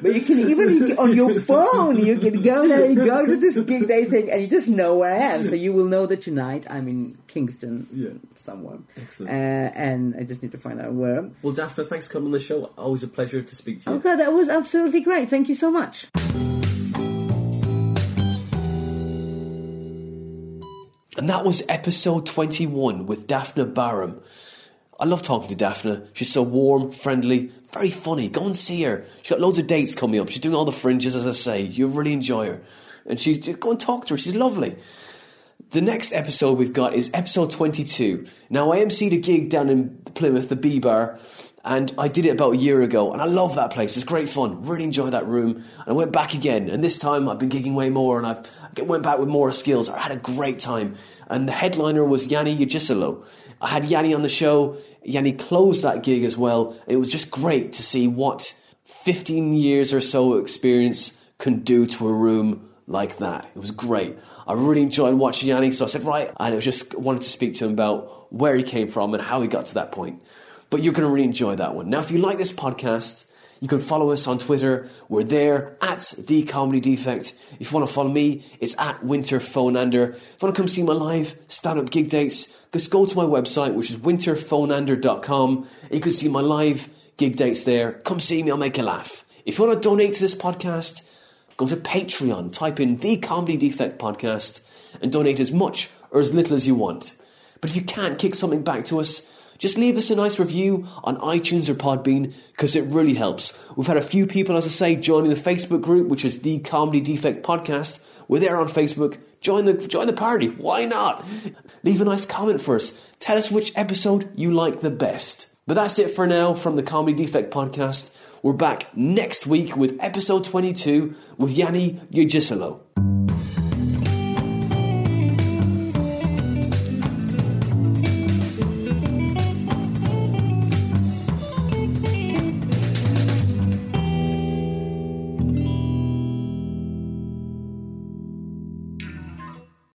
but you can even you can- on your phone you can go there, you go to this gig Date thing, and you just know where I am. So you will know that tonight I'm in Kingston Yeah. somewhere, Excellent. uh, and I just need to find out where. Well, Daphna, thanks for coming on the show. Always a pleasure to speak to you. Okay, that was absolutely great. Thank you so much. And that was episode 21 with Daphna Baram. I love talking to Daphna. She's so warm, friendly, very funny. Go and see her. She's got loads of dates coming up. She's doing all the fringes, as I say. You'll really enjoy her. And she's go and talk to her. She's lovely. The next episode we've got is episode 22. Now, I emceed a gig down in Plymouth, the B Bar, and I did it about a year ago, and I love that place. It's great fun. Really enjoy that room. And I went back again, and this time I've been gigging way more, and I've went back with more skills. I had a great time. And the headliner was Yanni Yajisalo. I had Yanni on the show. Yanni closed that gig as well. It was just great to see what 15 years or so experience can do to a room like that. It was great. I really enjoyed watching Yanni, so I said, right, and I just wanted to speak to him about where he came from and how he got to that point. But you're going to really enjoy that one. Now, if you like this podcast, you can follow us on Twitter. We're there at The Comedy Defect. If you want to follow me, it's at Winter Phonander. If you want to come see my live stand up gig dates, just go to my website, which is winterphonander.com. You can see my live gig dates there. Come see me, I'll make you laugh. If you want to donate to this podcast, go to Patreon, type in The Comedy Defect Podcast, and donate as much or as little as you want. But if you can't kick something back to us, just leave us a nice review on iTunes or Podbean because it really helps. We've had a few people, as I say, joining the Facebook group, which is the Comedy Defect Podcast. We're there on Facebook. Join the join the party. Why not? Leave a nice comment for us. Tell us which episode you like the best. But that's it for now from the Comedy Defect Podcast. We're back next week with episode 22 with Yanni Yujisalo.